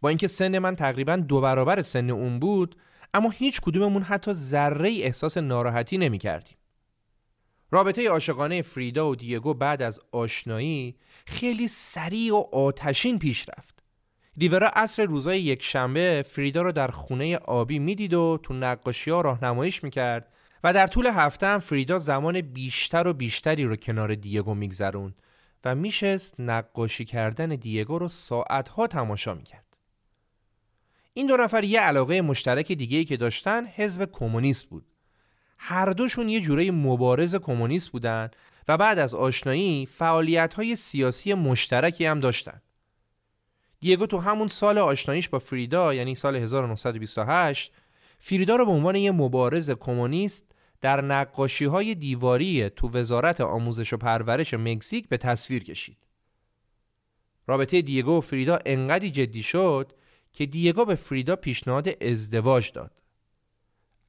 A: با اینکه سن من تقریبا دو برابر سن اون بود اما هیچ کدوممون حتی ذره احساس ناراحتی نمی کردیم. رابطه عاشقانه فریدا و دیگو بعد از آشنایی خیلی سریع و آتشین پیش رفت. دیورا عصر روزای یک شنبه فریدا رو در خونه آبی می‌دید و تو نقاشی ها راهنماییش می‌کرد و در طول هفته هم فریدا زمان بیشتر و بیشتری رو کنار دیگو میگذرون و میشست نقاشی کردن دیگو رو ساعتها تماشا می‌کرد. این دو نفر یه علاقه مشترک دیگه‌ای که داشتن حزب کمونیست بود. هر دوشون یه جوره مبارز کمونیست بودن و بعد از آشنایی فعالیت‌های سیاسی مشترکی هم داشتن. دیگو تو همون سال آشناییش با فریدا یعنی سال 1928 فریدا رو به عنوان یه مبارز کمونیست در نقاشی های دیواری تو وزارت آموزش و پرورش مکزیک به تصویر کشید. رابطه دیگو و فریدا انقدی جدی شد که دیگو به فریدا پیشنهاد ازدواج داد.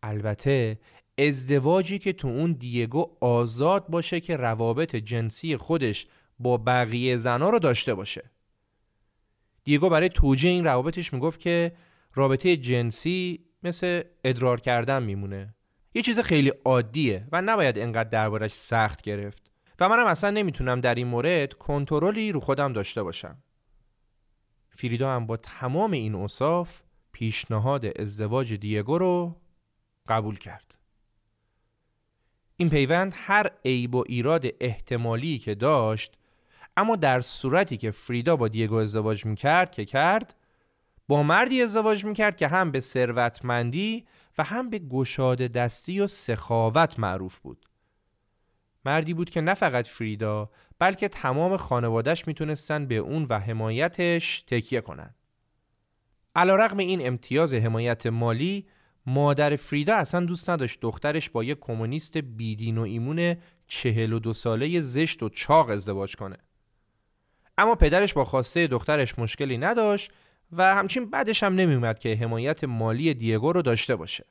A: البته ازدواجی که تو اون دیگو آزاد باشه که روابط جنسی خودش با بقیه زنا رو داشته باشه. دیگو برای توجیه این روابطش می‌گفت که رابطه جنسی مثل ادرار کردن میمونه. یه چیز خیلی عادیه و نباید انقدر دربارش سخت گرفت. و منم اصلا نمی‌تونم در این مورد کنترلی رو خودم داشته باشم. فریدا هم با تمام این اوصاف پیشنهاد ازدواج دیگو رو قبول کرد. این پیوند هر عیب و ایراد احتمالی که داشت اما در صورتی که فریدا با دیگو ازدواج می‌کرد که کرد با مردی ازدواج می‌کرد که هم به ثروتمندی و هم به گشاده دستی و سخاوت معروف بود. مردی بود که نه فقط فریدا بلکه تمام خانوادش می‌تونستن به اون و حمایتش تکیه کنن. علا رقم این امتیاز حمایت مالی مادر فریدا اصلا دوست نداشت دخترش با یک کمونیست بیدین و ایمون چهل و دو ساله زشت و چاق ازدواج کنه. اما پدرش با خواسته دخترش مشکلی نداشت و همچین بعدش هم نمیومد که حمایت مالی دیگو رو داشته باشه.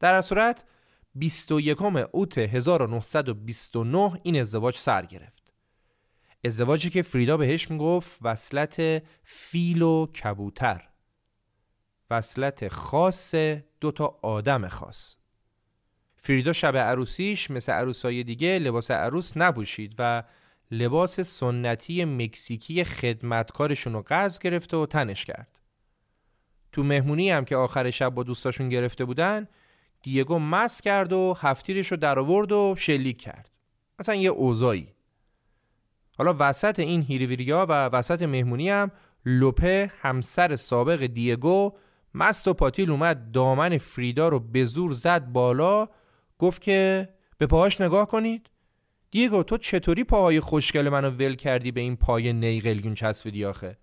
A: در صورت 21 اوت 1929 این ازدواج سر گرفت. ازدواجی که فریدا بهش می‌گفت وصلت فیل و کبوتر. وصلت خاص دوتا آدم خاص. فریدا شب عروسیش مثل عروسای دیگه لباس عروس نپوشید و لباس سنتی مکزیکی خدمتکارشون رو قرض گرفته و تنش کرد. تو مهمونی هم که آخر شب با دوستاشون گرفته بودن دیگو مس کرد و هفتیرش رو در آورد و شلیک کرد. مثلا یه اوزایی. حالا وسط این هیریویریا و وسط مهمونی هم لوپه همسر سابق دیگو مست و پاتیل اومد دامن فریدا رو به زور زد بالا گفت که به پاهاش نگاه کنید. دیگو تو چطوری پاهای خوشگل منو ول کردی به این پای نیقلگون چسبیدی آخه؟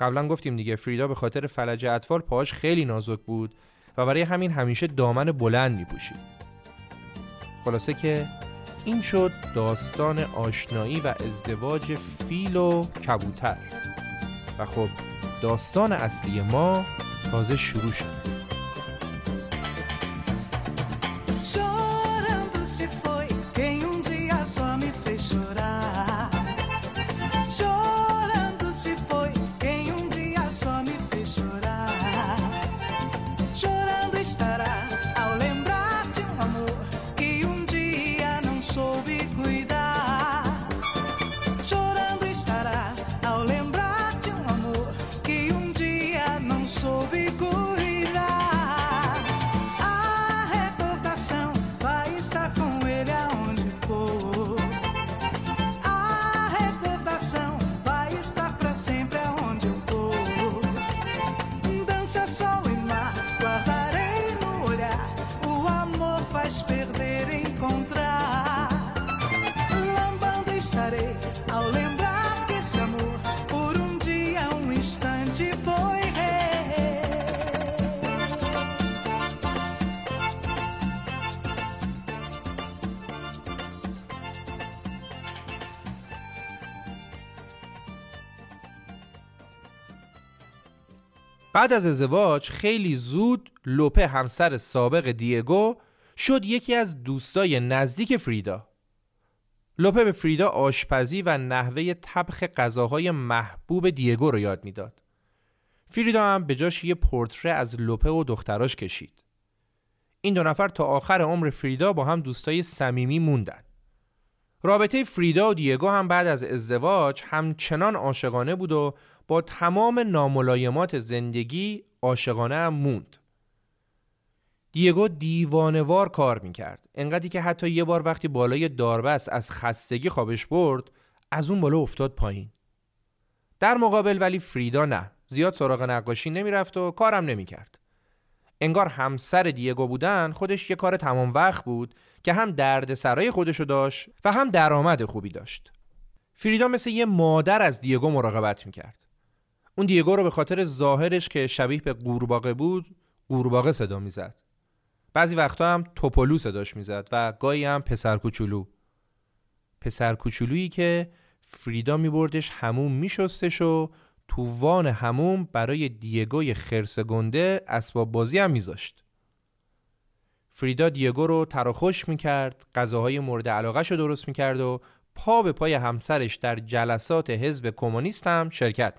A: قبلا گفتیم دیگه فریدا به خاطر فلج اطفال پاهاش خیلی نازک بود و برای همین همیشه دامن بلند میپوشید خلاصه که این شد داستان آشنایی و ازدواج فیل و کبوتر. و خب داستان اصلی ما تازه شروع شد. بعد از ازدواج خیلی زود لوپه همسر سابق دیگو شد یکی از دوستای نزدیک فریدا. لوپه به فریدا آشپزی و نحوه طبخ غذاهای محبوب دیگو رو یاد می‌داد. فریدا هم به جاش یه پورتره از لوپه و دختراش کشید. این دو نفر تا آخر عمر فریدا با هم دوستای صمیمی موندن. رابطه فریدا و دیگو هم بعد از ازدواج همچنان عاشقانه بود و با تمام ناملایمات زندگی عاشقانه هم موند. دیگو دیوانوار کار می‌کرد. انقدری که حتی یه بار وقتی بالای داربست از خستگی خوابش برد از اون بالا افتاد پایین. در مقابل ولی فریدا نه. زیاد سراغ نقاشی نمی‌رفت و کارم نمی‌کرد. انگار همسر دیگو بودن خودش یه کار تمام وقت بود که هم درد سرای خودشو داشت و هم درآمد خوبی داشت. فریدا مثل یه مادر از دیگو مراقبت می‌کرد. اون دیگو رو به خاطر ظاهرش که شبیه به قورباغه بود قورباغه صدا می‌زد. بعضی وقتا هم توپولو صداش می‌زد و گاهی هم پسر کوچولو. پسر کوچولویی که فریدا میبردش هموم میشستش و تو وان هموم برای دیگوی خرس گنده اسباب بازی هم میذاشت. فریدا دیگو رو تراخوش می‌کرد غذاهای مورد علاقه رو درست می‌کرد و پا به پای همسرش در جلسات حزب کمونیست هم شرکت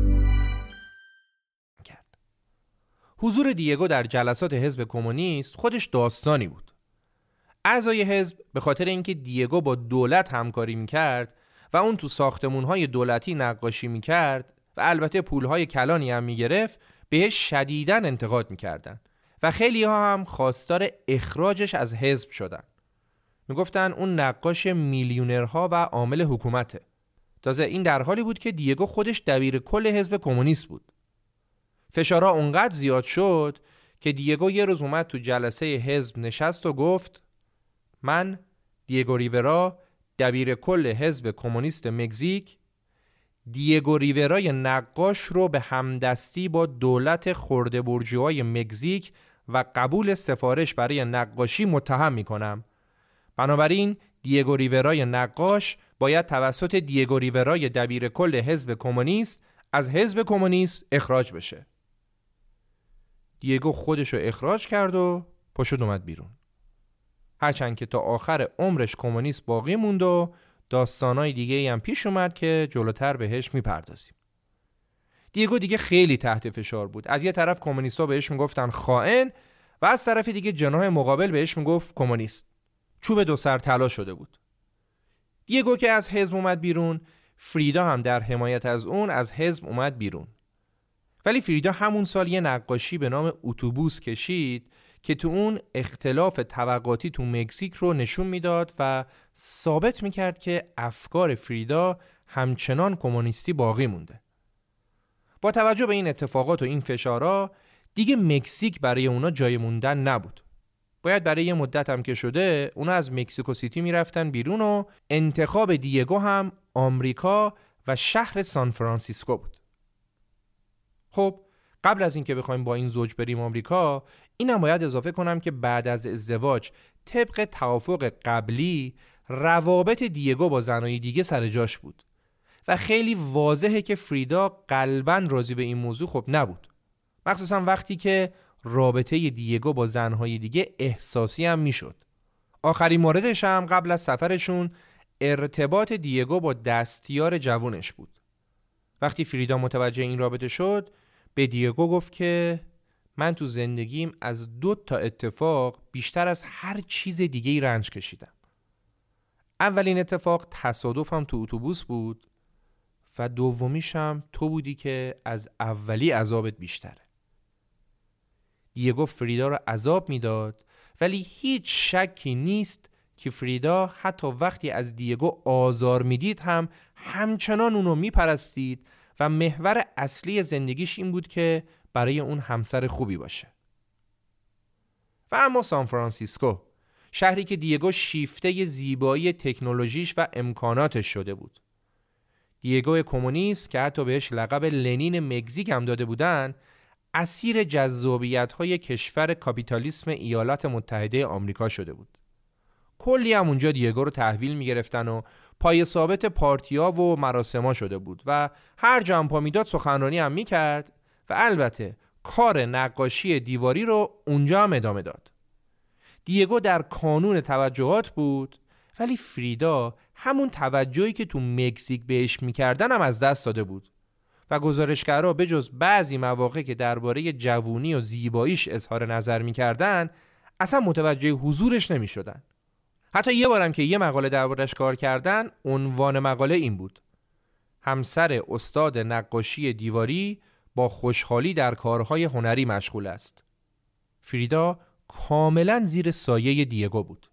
A: حضور دیگو در جلسات حزب کمونیست خودش داستانی بود. اعضای حزب به خاطر اینکه دیگو با دولت همکاری می‌کرد و اون تو ساختمونهای دولتی نقاشی می‌کرد و البته پولهای کلانی هم می‌گرفت بهش شدیداً انتقاد می‌کردن و خیلی ها هم خواستار اخراجش از حزب شدن. می‌گفتن اون نقاش میلیونرها و عامل حکومته. تازه این در حالی بود که دیگو خودش دبیر کل حزب کمونیست بود. فشارا اونقدر زیاد شد که دیگو یه روز اومد تو جلسه حزب نشست و گفت من دیگو ریورا دبیر کل حزب کمونیست مکزیک دیگو ریورای نقاش رو به همدستی با دولت خورده برجوهای مکزیک و قبول سفارش برای نقاشی متهم می کنم. بنابراین دیگو ریورای نقاش باید توسط دیگو ریورای دبیر کل حزب کمونیست از حزب کمونیست اخراج بشه. دیگو خودشو اخراج کرد و پشت اومد بیرون. هرچند که تا آخر عمرش کمونیست باقی موند و داستانای دیگه هم پیش اومد که جلوتر بهش می‌پردازیم. دیگو دیگه خیلی تحت فشار بود. از یه طرف کمونیستا بهش می‌گفتن خائن و از طرف دیگه جناح مقابل بهش می‌گفت کمونیست. چوب دو سر طلا شده بود. دیگو که از حزب اومد بیرون، فریدا هم در حمایت از اون از حزب اومد بیرون. ولی فریدا همون سال یه نقاشی به نام اتوبوس کشید که تو اون اختلاف طبقاتی تو مکزیک رو نشون می‌داد و ثابت می‌کرد که افکار فریدا همچنان کمونیستی باقی مونده. با توجه به این اتفاقات و این فشارا دیگه مکزیک برای اونا جای موندن نبود. باید برای یه مدت هم که شده اونا از مکزیکو سیتی می‌رفتن بیرون و انتخاب دیگو هم آمریکا و شهر سان فرانسیسکو بود. خب قبل از اینکه بخوایم با این زوج بریم آمریکا اینم باید اضافه کنم که بعد از ازدواج طبق توافق قبلی روابط دیگو با زنای دیگه سر جاش بود. و خیلی واضحه که فریدا قلبا راضی به این موضوع خب نبود. مخصوصا وقتی که رابطه دیگو با زنهای دیگه احساسی هم می‌شد. آخرین موردش هم قبل از سفرشون ارتباط دیگو با دستیار جوونش بود. وقتی فریدا متوجه این رابطه شد به دیگو گفت که من تو زندگیم از دو تا اتفاق بیشتر از هر چیز دیگه ای رنج کشیدم. اولین اتفاق تصادفم تو اتوبوس بود و دومیشم تو بودی که از اولی عذابت بیشتره. دیگو فریدا رو عذاب می‌داد ولی هیچ شکی نیست که فریدا حتی وقتی از دیگو آزار می‌دید هم همچنان اونو میپرستید و محور اصلی زندگیش این بود که برای اون همسر خوبی باشه. و اما سان فرانسیسکو شهری که دیگو شیفته زیبایی تکنولوژیش و امکاناتش شده بود. دیگو کمونیست که حتی بهش لقب لنین مکزیک هم داده بودن اسیر جذابیت های کشور کاپیتالیسم ایالات متحده آمریکا شده بود. کلی هم اونجا دیگو رو تحویل می گرفتن و پای ثابت پارتیا و مراسما شده بود و هر جا هم می‌داد سخنرانی هم می کرد و البته کار نقاشی دیواری رو اونجا هم ادامه داد. دیگو در کانون توجهات بود ولی فریدا همون توجهی که تو مکزیک بهش می‌کردن هم از دست داده بود و گزارشگرها به جز بعضی مواقع که درباره جوونی و زیباییش اظهار نظر می‌کردن اصلا متوجه حضورش نمی‌شدن. حتی یه بارم که یه مقاله دربارش کار کردن عنوان مقاله این بود همسر استاد نقاشی دیواری با خوشحالی در کارهای هنری مشغول است فریدا کاملا زیر سایه دیگو بود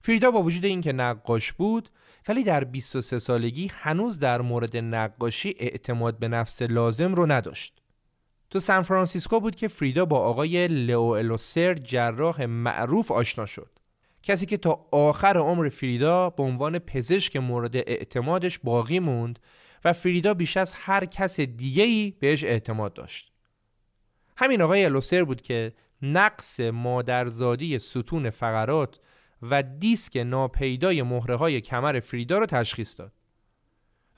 A: فریدا با وجود اینکه نقاش بود ولی در 23 سالگی هنوز در مورد نقاشی اعتماد به نفس لازم رو نداشت. تو سان فرانسیسکو بود که فریدا با آقای لئو الوسر جراح معروف آشنا شد. کسی که تا آخر عمر فریدا به عنوان پزشک مورد اعتمادش باقی موند و فریدا بیش از هر کس دیگه‌ای بهش اعتماد داشت. همین آقای الوسر بود که نقص مادرزادی ستون فقرات و دیسک ناپیدای مهره های کمر فریدا رو تشخیص داد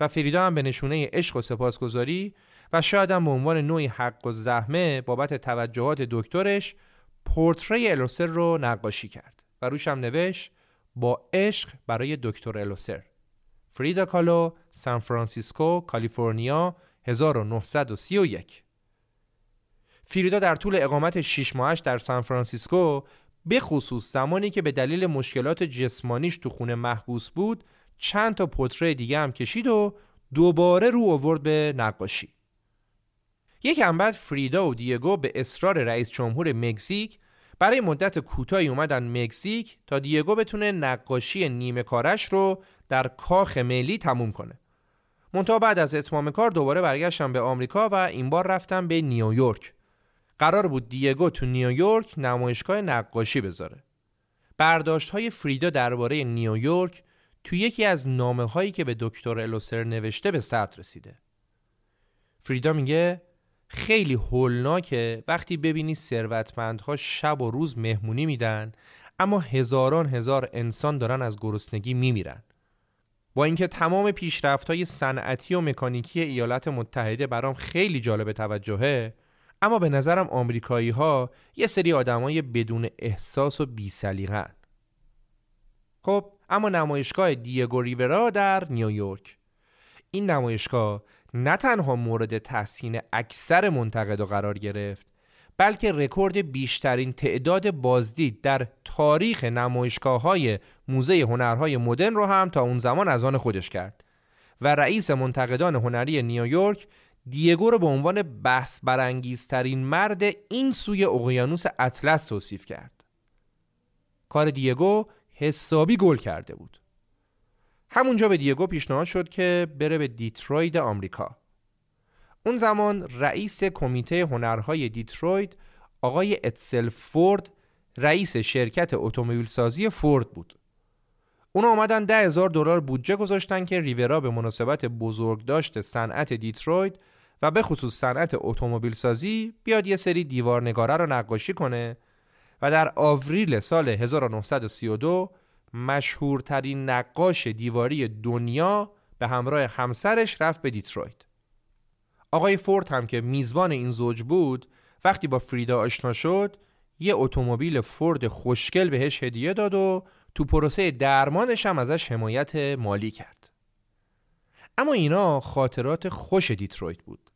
A: و فریدا هم به نشونه عشق و سپاسگزاری و شاید هم به عنوان نوعی حق‌الزحمه بابت توجهات دکترش پرتره‌ی الوسر رو نقاشی کرد و روش هم نوشت با عشق برای دکتر الوسر. فریدا کالو سان فرانسیسکو کالیفرنیا 1931 فریدا در طول اقامت 6 ماهش در سان فرانسیسکو به خصوص زمانی که به دلیل مشکلات جسمانیش تو خونه محبوس بود چند تا پتره دیگه هم کشید و دوباره رو آورد به نقاشی. یکم بعد فریدا و دیگو به اصرار رئیس جمهور مکزیک برای مدت کوتاهی اومدن مکزیک تا دیگو بتونه نقاشی نیمه کارش رو در کاخ ملی تموم کنه منتها بعد از اتمام کار دوباره برگشتن به آمریکا و این بار رفتن به نیویورک قرار بود دیگو تو نیویورک نمایشگاه نقاشی بذاره. برداشت های فریدا درباره نیویورک تو یکی از نامه هایی که به دکتر الوسر نوشته به ثبت رسیده. فریدا میگه خیلی هولناکه. وقتی ببینی ثروتمندها شب و روز مهمونی میدن اما هزاران هزار انسان دارن از گرسنگی میمیرن. با اینکه تمام پیشرفت های صنعتی و مکانیکی ایالات متحده برام خیلی جالب توجهه اما به نظرم آمریکایی ها یه سری آدمای بدون احساس و بی خب اما نمایشگاه دیگو ریورا در نیویورک. این نمایشگاه نه تنها مورد تحسین اکثر منتقد قرار گرفت بلکه رکورد بیشترین تعداد بازدید در تاریخ نمایشگاه های موزه هنرهای مدرن رو هم تا اون زمان از آن خودش کرد و رئیس منتقدان هنری نیویورک دیگو رو به عنوان بحث برانگیزترین مرد این سوی اقیانوس اطلس توصیف کرد. کار دیگو حسابی گل کرده بود. همونجا به دیگو پیشنهاد شد که بره به دیتروید آمریکا. اون زمان رئیس کمیته هنرهای دیترویت آقای ادسل فورد رئیس شرکت اتومبیل سازی فورد بود. اونا اومدن ده دلار بودجه گذاشتن که ریورا به مناسبت بزرگ داشت صنعت دیترویت و به خصوص صنعت اتومبیل سازی بیاد یه سری دیوارنگاره رو نقاشی کنه و در آوریل سال 1932 مشهورترین نقاش دیواری دنیا به همراه همسرش رفت به دیترویت. آقای فورد هم که میزبان این زوج بود وقتی با فریدا آشنا شد یه اتومبیل فورد خوشگل بهش هدیه داد و تو پروسه درمانش هم ازش حمایت مالی کرد. اما اینا خاطرات خوش دیترویت بود.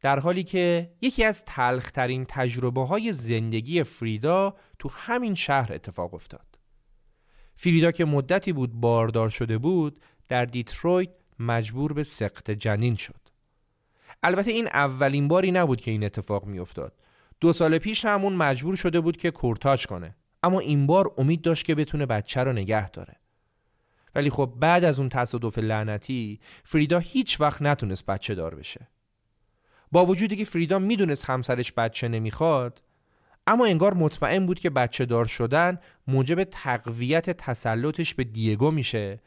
A: در حالی که یکی از تلخترین تجربه های زندگی فریدا تو همین شهر اتفاق افتاد. فریدا که مدتی بود باردار شده بود در دیترویت مجبور به سقط جنین شد. البته این اولین باری نبود که این اتفاق می افتاد. دو سال پیش همون مجبور شده بود که کورتاج کنه. اما این بار امید داشت که بتونه بچه رو نگه داره. ولی خب بعد از اون تصادف لعنتی فریدا هیچ وقت نتونست بچه دار بشه. با وجودی که فریدا می‌دونست همسرش بچه نمی‌خواد اما انگار مطمئن بود که بچه دار شدن موجب تقویت تسلطش به دیگو میشه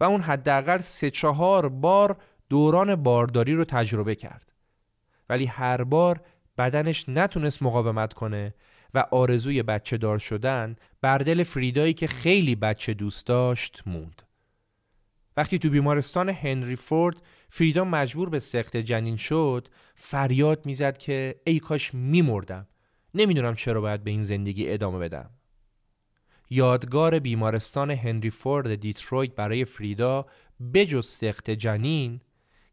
A: و اون حداقل سه چهار بار دوران بارداری رو تجربه کرد. ولی هر بار بدنش نتونست مقاومت کنه و آرزوی بچه دار شدن بر دل فریدایی که خیلی بچه دوست داشت موند. وقتی تو بیمارستان هنری فورد فریدا مجبور به سخت جنین شد فریاد می‌زد که ای کاش میمردم. نمی‌دونم چرا باید به این زندگی ادامه بدم. یادگار بیمارستان هنری فورد دیترویت برای فریدا بجز سخت جنین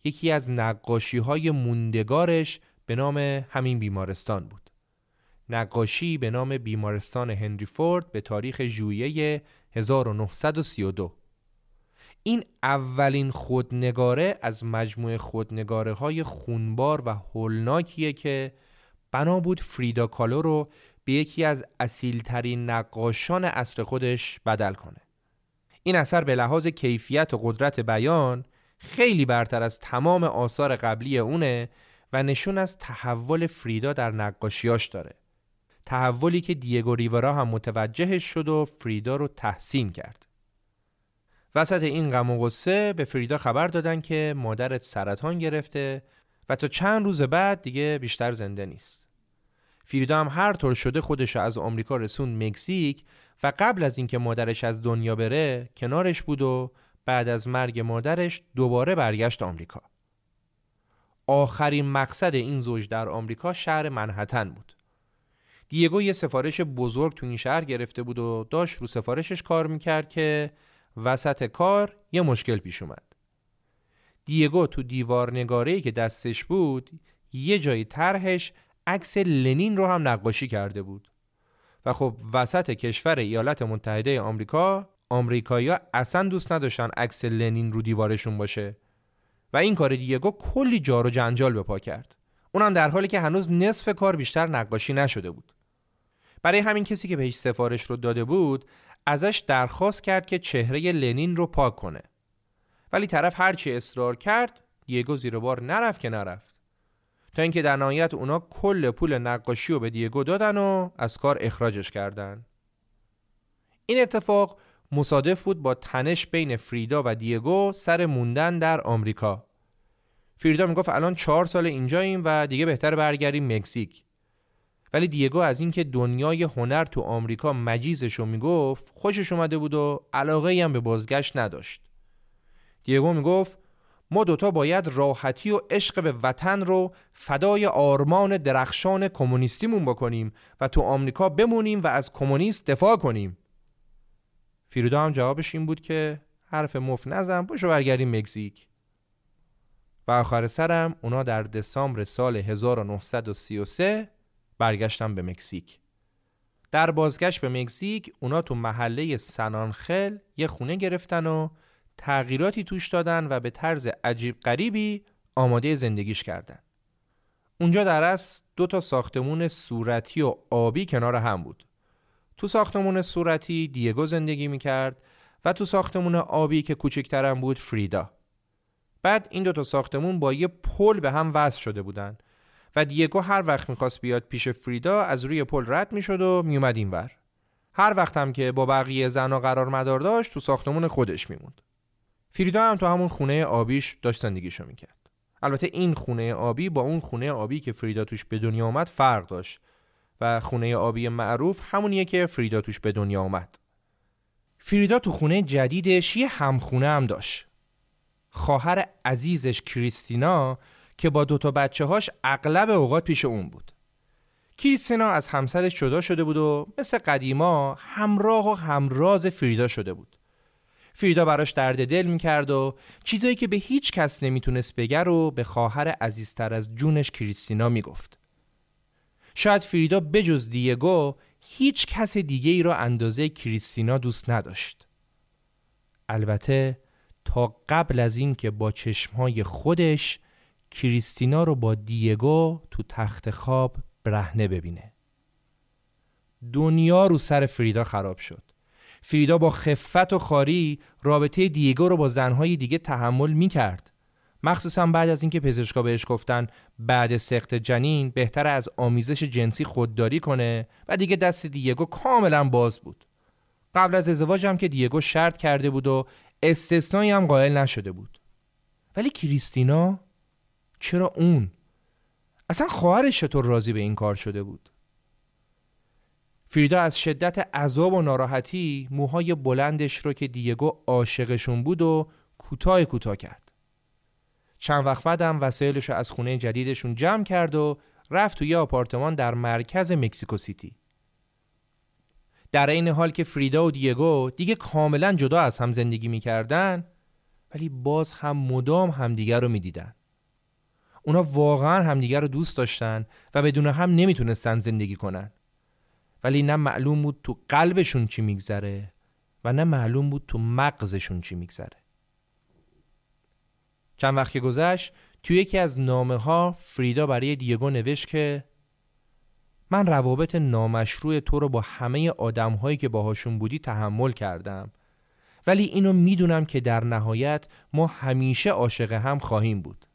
A: یکی از نقاشی های موندگارش به نام همین بیمارستان بود. نقاشی به نام بیمارستان هنری فورد به تاریخ ژوئیه 1932 این اولین خودنگاره از مجموعه خودنگاره های خونبار و هولناکیه که بنا بود فریدا کالو رو به یکی از اصیلترین نقاشان اصر خودش بدل کنه. این اثر به لحاظ کیفیت و قدرت بیان خیلی برتر از تمام آثار قبلی اونه و نشون از تحول فریدا در نقاشیاش داره. تحولی که دیگو ریورا هم متوجهش شد و فریدا رو تحسین کرد. وسط این غم و غصه به فریدا خبر دادن که مادرت سرطان گرفته و تا چند روز بعد دیگه بیشتر زنده نیست. فریدا هم هر طور شده خودش از آمریکا رسون مکزیک و قبل از اینکه مادرش از دنیا بره کنارش بود و بعد از مرگ مادرش دوباره برگشت آمریکا. آخرین مقصد این زوج در آمریکا شهر منحتن بود. دیگو یه سفارش بزرگ تو این شهر گرفته بود و داشت رو سفارشش کار می‌کرد که وسط کار یه مشکل پیش اومد. دیگو تو دیوار نگاره که دستش بود یه جایی طرحش عکس لنین رو هم نقاشی کرده بود. و خب وسط کشور ایالات متحده آمریکا آمریکایی‌ها اصلا دوست نداشتن عکس لنین رو دیوارشون باشه. و این کار دیگو کلی جار و جنجال به پا کرد. اونم در حالی که هنوز نصف کار بیشتر نقاشی نشده بود. برای همین کسی که بهش سفارش رو داده بود ازش درخواست کرد که چهره لنین رو پاک کنه. ولی طرف هرچی اصرار کرد دیگو زیر بار نرفت که نرفت. تا اینکه در نهایت اونا کل پول نقاشی رو به دیگو دادن و از کار اخراجش کردن. این اتفاق مصادف بود با تنش بین فریدا و دیگو سر موندن در آمریکا. فریدا می‌گفت الان چهار سال اینجاییم و دیگه بهتر برگردیم مکزیک. ولی دیگو از اینکه دنیای هنر تو آمریکا مجیزش رو می‌گفت خوشش اومده بود و علاقه هم به بازگشت نداشت. دیگو می‌گفت ما دوتا باید راحتی و عشق به وطن رو فدای آرمان درخشان کمونیستیمون بکنیم و تو آمریکا بمونیم و از کمونیست دفاع کنیم. فریدا هم جوابش این بود که حرف مف نزن باشو برگردیم مکزیک. و آخر سرم اونا در دسامبر سال 1933 برگشتن به مکزیک. در بازگشت به مکزیک اونا تو محله سنانخل یه خونه گرفتن و تغییراتی توش دادن و به طرز عجیب غریبی آماده زندگیش کردن. اونجا در اصل دو تا ساختمون صورتی و آبی کنار هم بود. تو ساختمون صورتی دیگو زندگی می‌کرد و تو ساختمون آبی که کوچکترم بود فریدا. بعد این دو تا ساختمون با یه پل به هم وصل شده بودن و دیگو هر وقت می‌خواست بیاد پیش فریدا از روی پل رد می‌شد و میومد اینور. هر وقت هم که با بقیه زنها قرار مدار داشت تو ساختمون خودش میموند. فریدا هم تو همون خونه آبیش داشت زندگیشو می‌کرد. البته این خونه آبی با اون خونه آبی که فریدا توش به دنیا آمد فرق داشت و خونه آبی معروف همونیه که فریدا توش به دنیا آمد فریدا تو خونه جدیدش یه همخونه هم داشت. خواهر عزیزش کریستینا که با دوتا بچه هاش اغلب اوقات پیش اون بود. کریستینا از همسرش جدا شده بود و مثل قدیما همراه و همراز فریدا شده بود. فریدا براش درد دل می‌کرد و چیزایی که به هیچ کس نمی‌تونست بگه رو به خواهر عزیزتر از جونش کریستینا می‌گفت. شاید فریدا بجز دیگو هیچ کس دیگه ای را اندازه کریستینا دوست نداشت. البته تا قبل از این که با چشمهای خودش کریستینا رو با دیگو تو تخت خواب برهنه ببینه. دنیا رو سر فریدا خراب شد. فریدا با خفت و خاری رابطه دیگو رو با زنهای دیگه تحمل می کرد مخصوصا بعد از اینکه پزشکا بهش گفتن بعد سخت جنین بهتر از آمیزش جنسی خودداری کنه و دیگه دست دیگو کاملا باز بود. قبل از ازدواج هم که دیگو شرط کرده بود و استثنایی هم قائل نشده بود. ولی کریستینا؟ چرا اون؟ اصلا خواهرش چطور راضی به این کار شده بود؟ فریدا از شدت عذاب و ناراحتی موهای بلندش رو که دیگو عاشقشون بود و کوتاه کوتاه کرد. چند وقت بعدم وسایلش رو از خونه جدیدشون جمع کرد و رفت توی آپارتمان در مرکز مکسیکو سیتی. در این حال که فریدا و دیگو دیگه کاملا جدا از هم زندگی می‌کردن ولی باز هم مدام همدیگر رو می‌دیدن. اونا واقعا همدیگر رو دوست داشتن و بدون هم نمی‌تونستن زندگی کنن. ولی نه معلوم بود تو قلبشون چی میگذره و نه معلوم بود تو مغزشون چی میگذره. چند وقت که گذشت توی یکی از نامه ها فریدا برای دیگو نوشت که من روابط نامشروع تو رو با همه آدم هایی که باهاشون بودی تحمل کردم. ولی اینو می‌دونم که در نهایت ما همیشه عاشق هم خواهیم بود.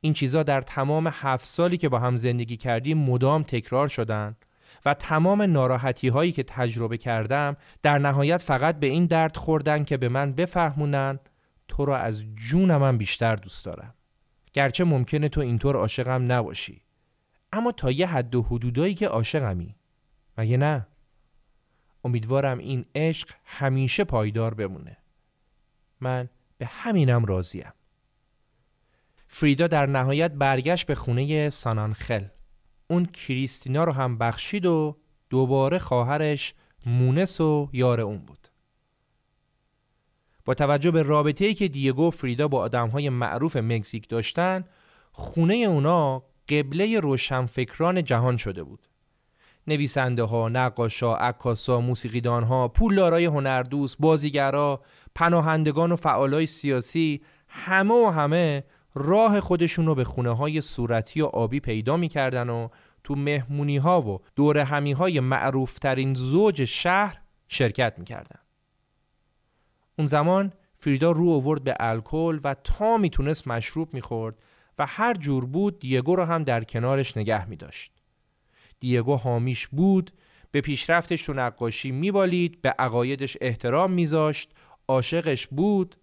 A: این چیزا در تمام هفت سالی که با هم زندگی کردیم مدام تکرار شدن. و تمام ناراحتی هایی که تجربه کردم در نهایت فقط به این درد خوردن که به من بفهمونن تو را از جونم من بیشتر دوست دارم. گرچه ممکنه تو اینطور عاشقم نباشی. اما تا یه حد و حدودایی که عاشقمی. مگه نه؟ امیدوارم این عشق همیشه پایدار بمونه. من به همینم راضیم. فریدا در نهایت برگشت به خونه سانانخل. اون کریستینا رو هم بخشید و دوباره خواهرش مونس و یار اون بود. با توجه به رابطه‌ای که دیگو فریدا با آدمهای معروف مکزیک داشتن خونه اونا قبله روشنفکران جهان شده بود. نویسنده ها، نقاشا، عکاسا، موسیقیدان ها، پولدارای هنردوست، بازیگرا، پناهندگان و فعالای سیاسی همه و همه راه خودشون رو به خونه های صورتی و آبی پیدا می‌کردن و تو مهمونی ها و دور همی های معروف ترین زوج شهر شرکت می‌کردن اون زمان فریدا رو آورد به الکل و تا می‌تونست مشروب می‌خورد و هر جور بود دیگو رو هم در کنارش نگه می داشت. دیگو حامیش بود به پیشرفتش تو نقاشی میبالید به عقایدش احترام میذاشت عاشقش بود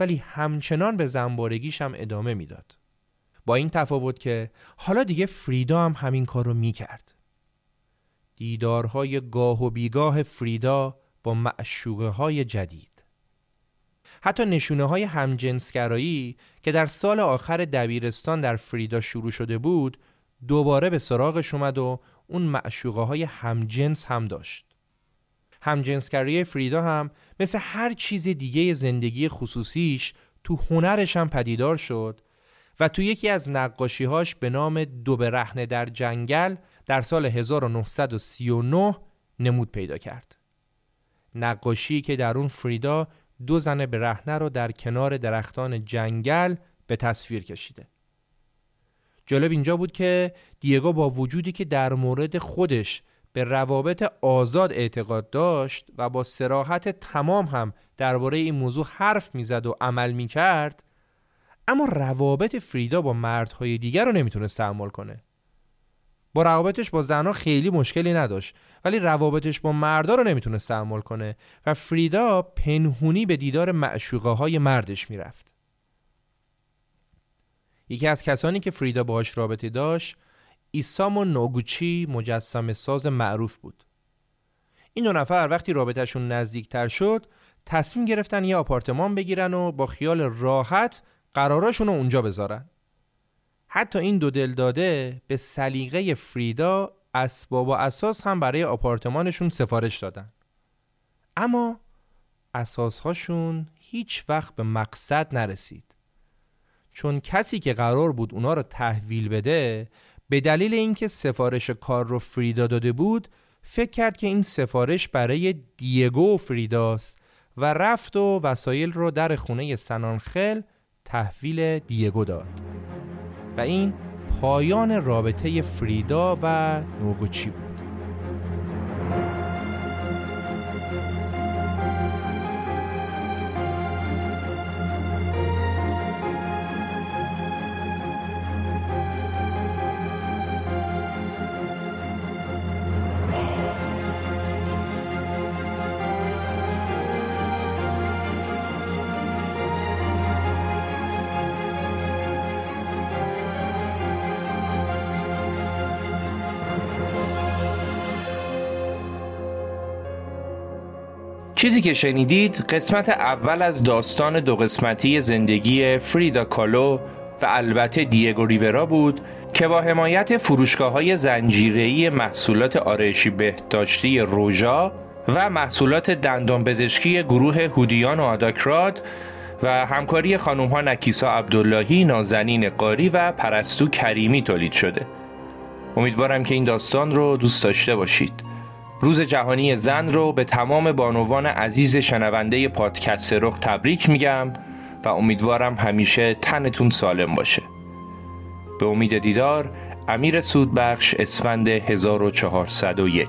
A: ولی همچنان به زنبارگیش هم ادامه می‌داد. با این تفاوت که حالا دیگه فریدا هم همین کار رو می‌کرد. دیدارهای گاه و بیگاه فریدا با معشوقه های جدید. حتی نشونه های همجنسگرایی که در سال آخر دبیرستان در فریدا شروع شده بود دوباره به سراغش اومد و اون معشوقه های همجنس هم داشت. همجنسگرایی فریدا هم مثل هر چیز دیگه زندگی خصوصیش تو هنرش هم پدیدار شد و تو یکی از نقاشیهاش به نام دو برهنه در جنگل در سال 1939 نمود پیدا کرد. نقاشی که در اون فریدا دو زن برهنه رو در کنار درختان جنگل به تصویر کشیده. جالب اینجا بود که دیگو با وجودی که در مورد خودش به روابط آزاد اعتقاد داشت و با سراحت تمام هم درباره این موضوع حرف می‌زد و عمل می‌کرد اما روابط فریدا با مردهای دیگر رو نمی‌تونست تحمل کنه. با روابطش با زنها خیلی مشکلی نداشت ولی روابطش با مردا رو نمی‌تونست تحمل کنه و فریدا پنهونی به دیدار معشوقه های مردش می‌رفت. یکی از کسانی که فریدا باهاش رابطه داشت ایسامو نوگوچی مجسم ساز معروف بود. این دو نفر وقتی رابطهشون نزدیکتر شد تصمیم گرفتن یه آپارتمان بگیرن و با خیال راحت قراراشون رو اونجا بذارن. حتی این دو دل داده به سلیقه فریدا اسباب و اساس هم برای آپارتمانشون سفارش دادن. اما اساسهاشون هیچ وقت به مقصد نرسید. چون کسی که قرار بود اونا رو تحویل بده به دلیل اینکه سفارش کار رو فریدا داده بود فکر کرد که این سفارش برای دیگو فریداست و رفت و وسایل رو در خونه سنانخل تحویل دیگو داد. و این پایان رابطه فریدا و نوگوچی بود.
D: چیزی که شنیدید قسمت اول از داستان دو قسمتی زندگی فریدا کالو و البته دیگو ریورا بود که با حمایت فروشگاه های زنجیره‌ای محصولات آرایشی بهداشتی روژا و محصولات دندان پزشکی گروه هودیان و آداکراد و همکاری خانم ها نکیسا عبداللهی، نازنین قاری و پرستو کریمی تولید شده. امیدوارم که این داستان رو دوست داشته باشید. روز جهانی زن رو به تمام بانوان عزیز شنونده پادکست رخ تبریک میگم و امیدوارم همیشه تنتون سالم باشه. به امید دیدار امیر سودبخش اسفند 1401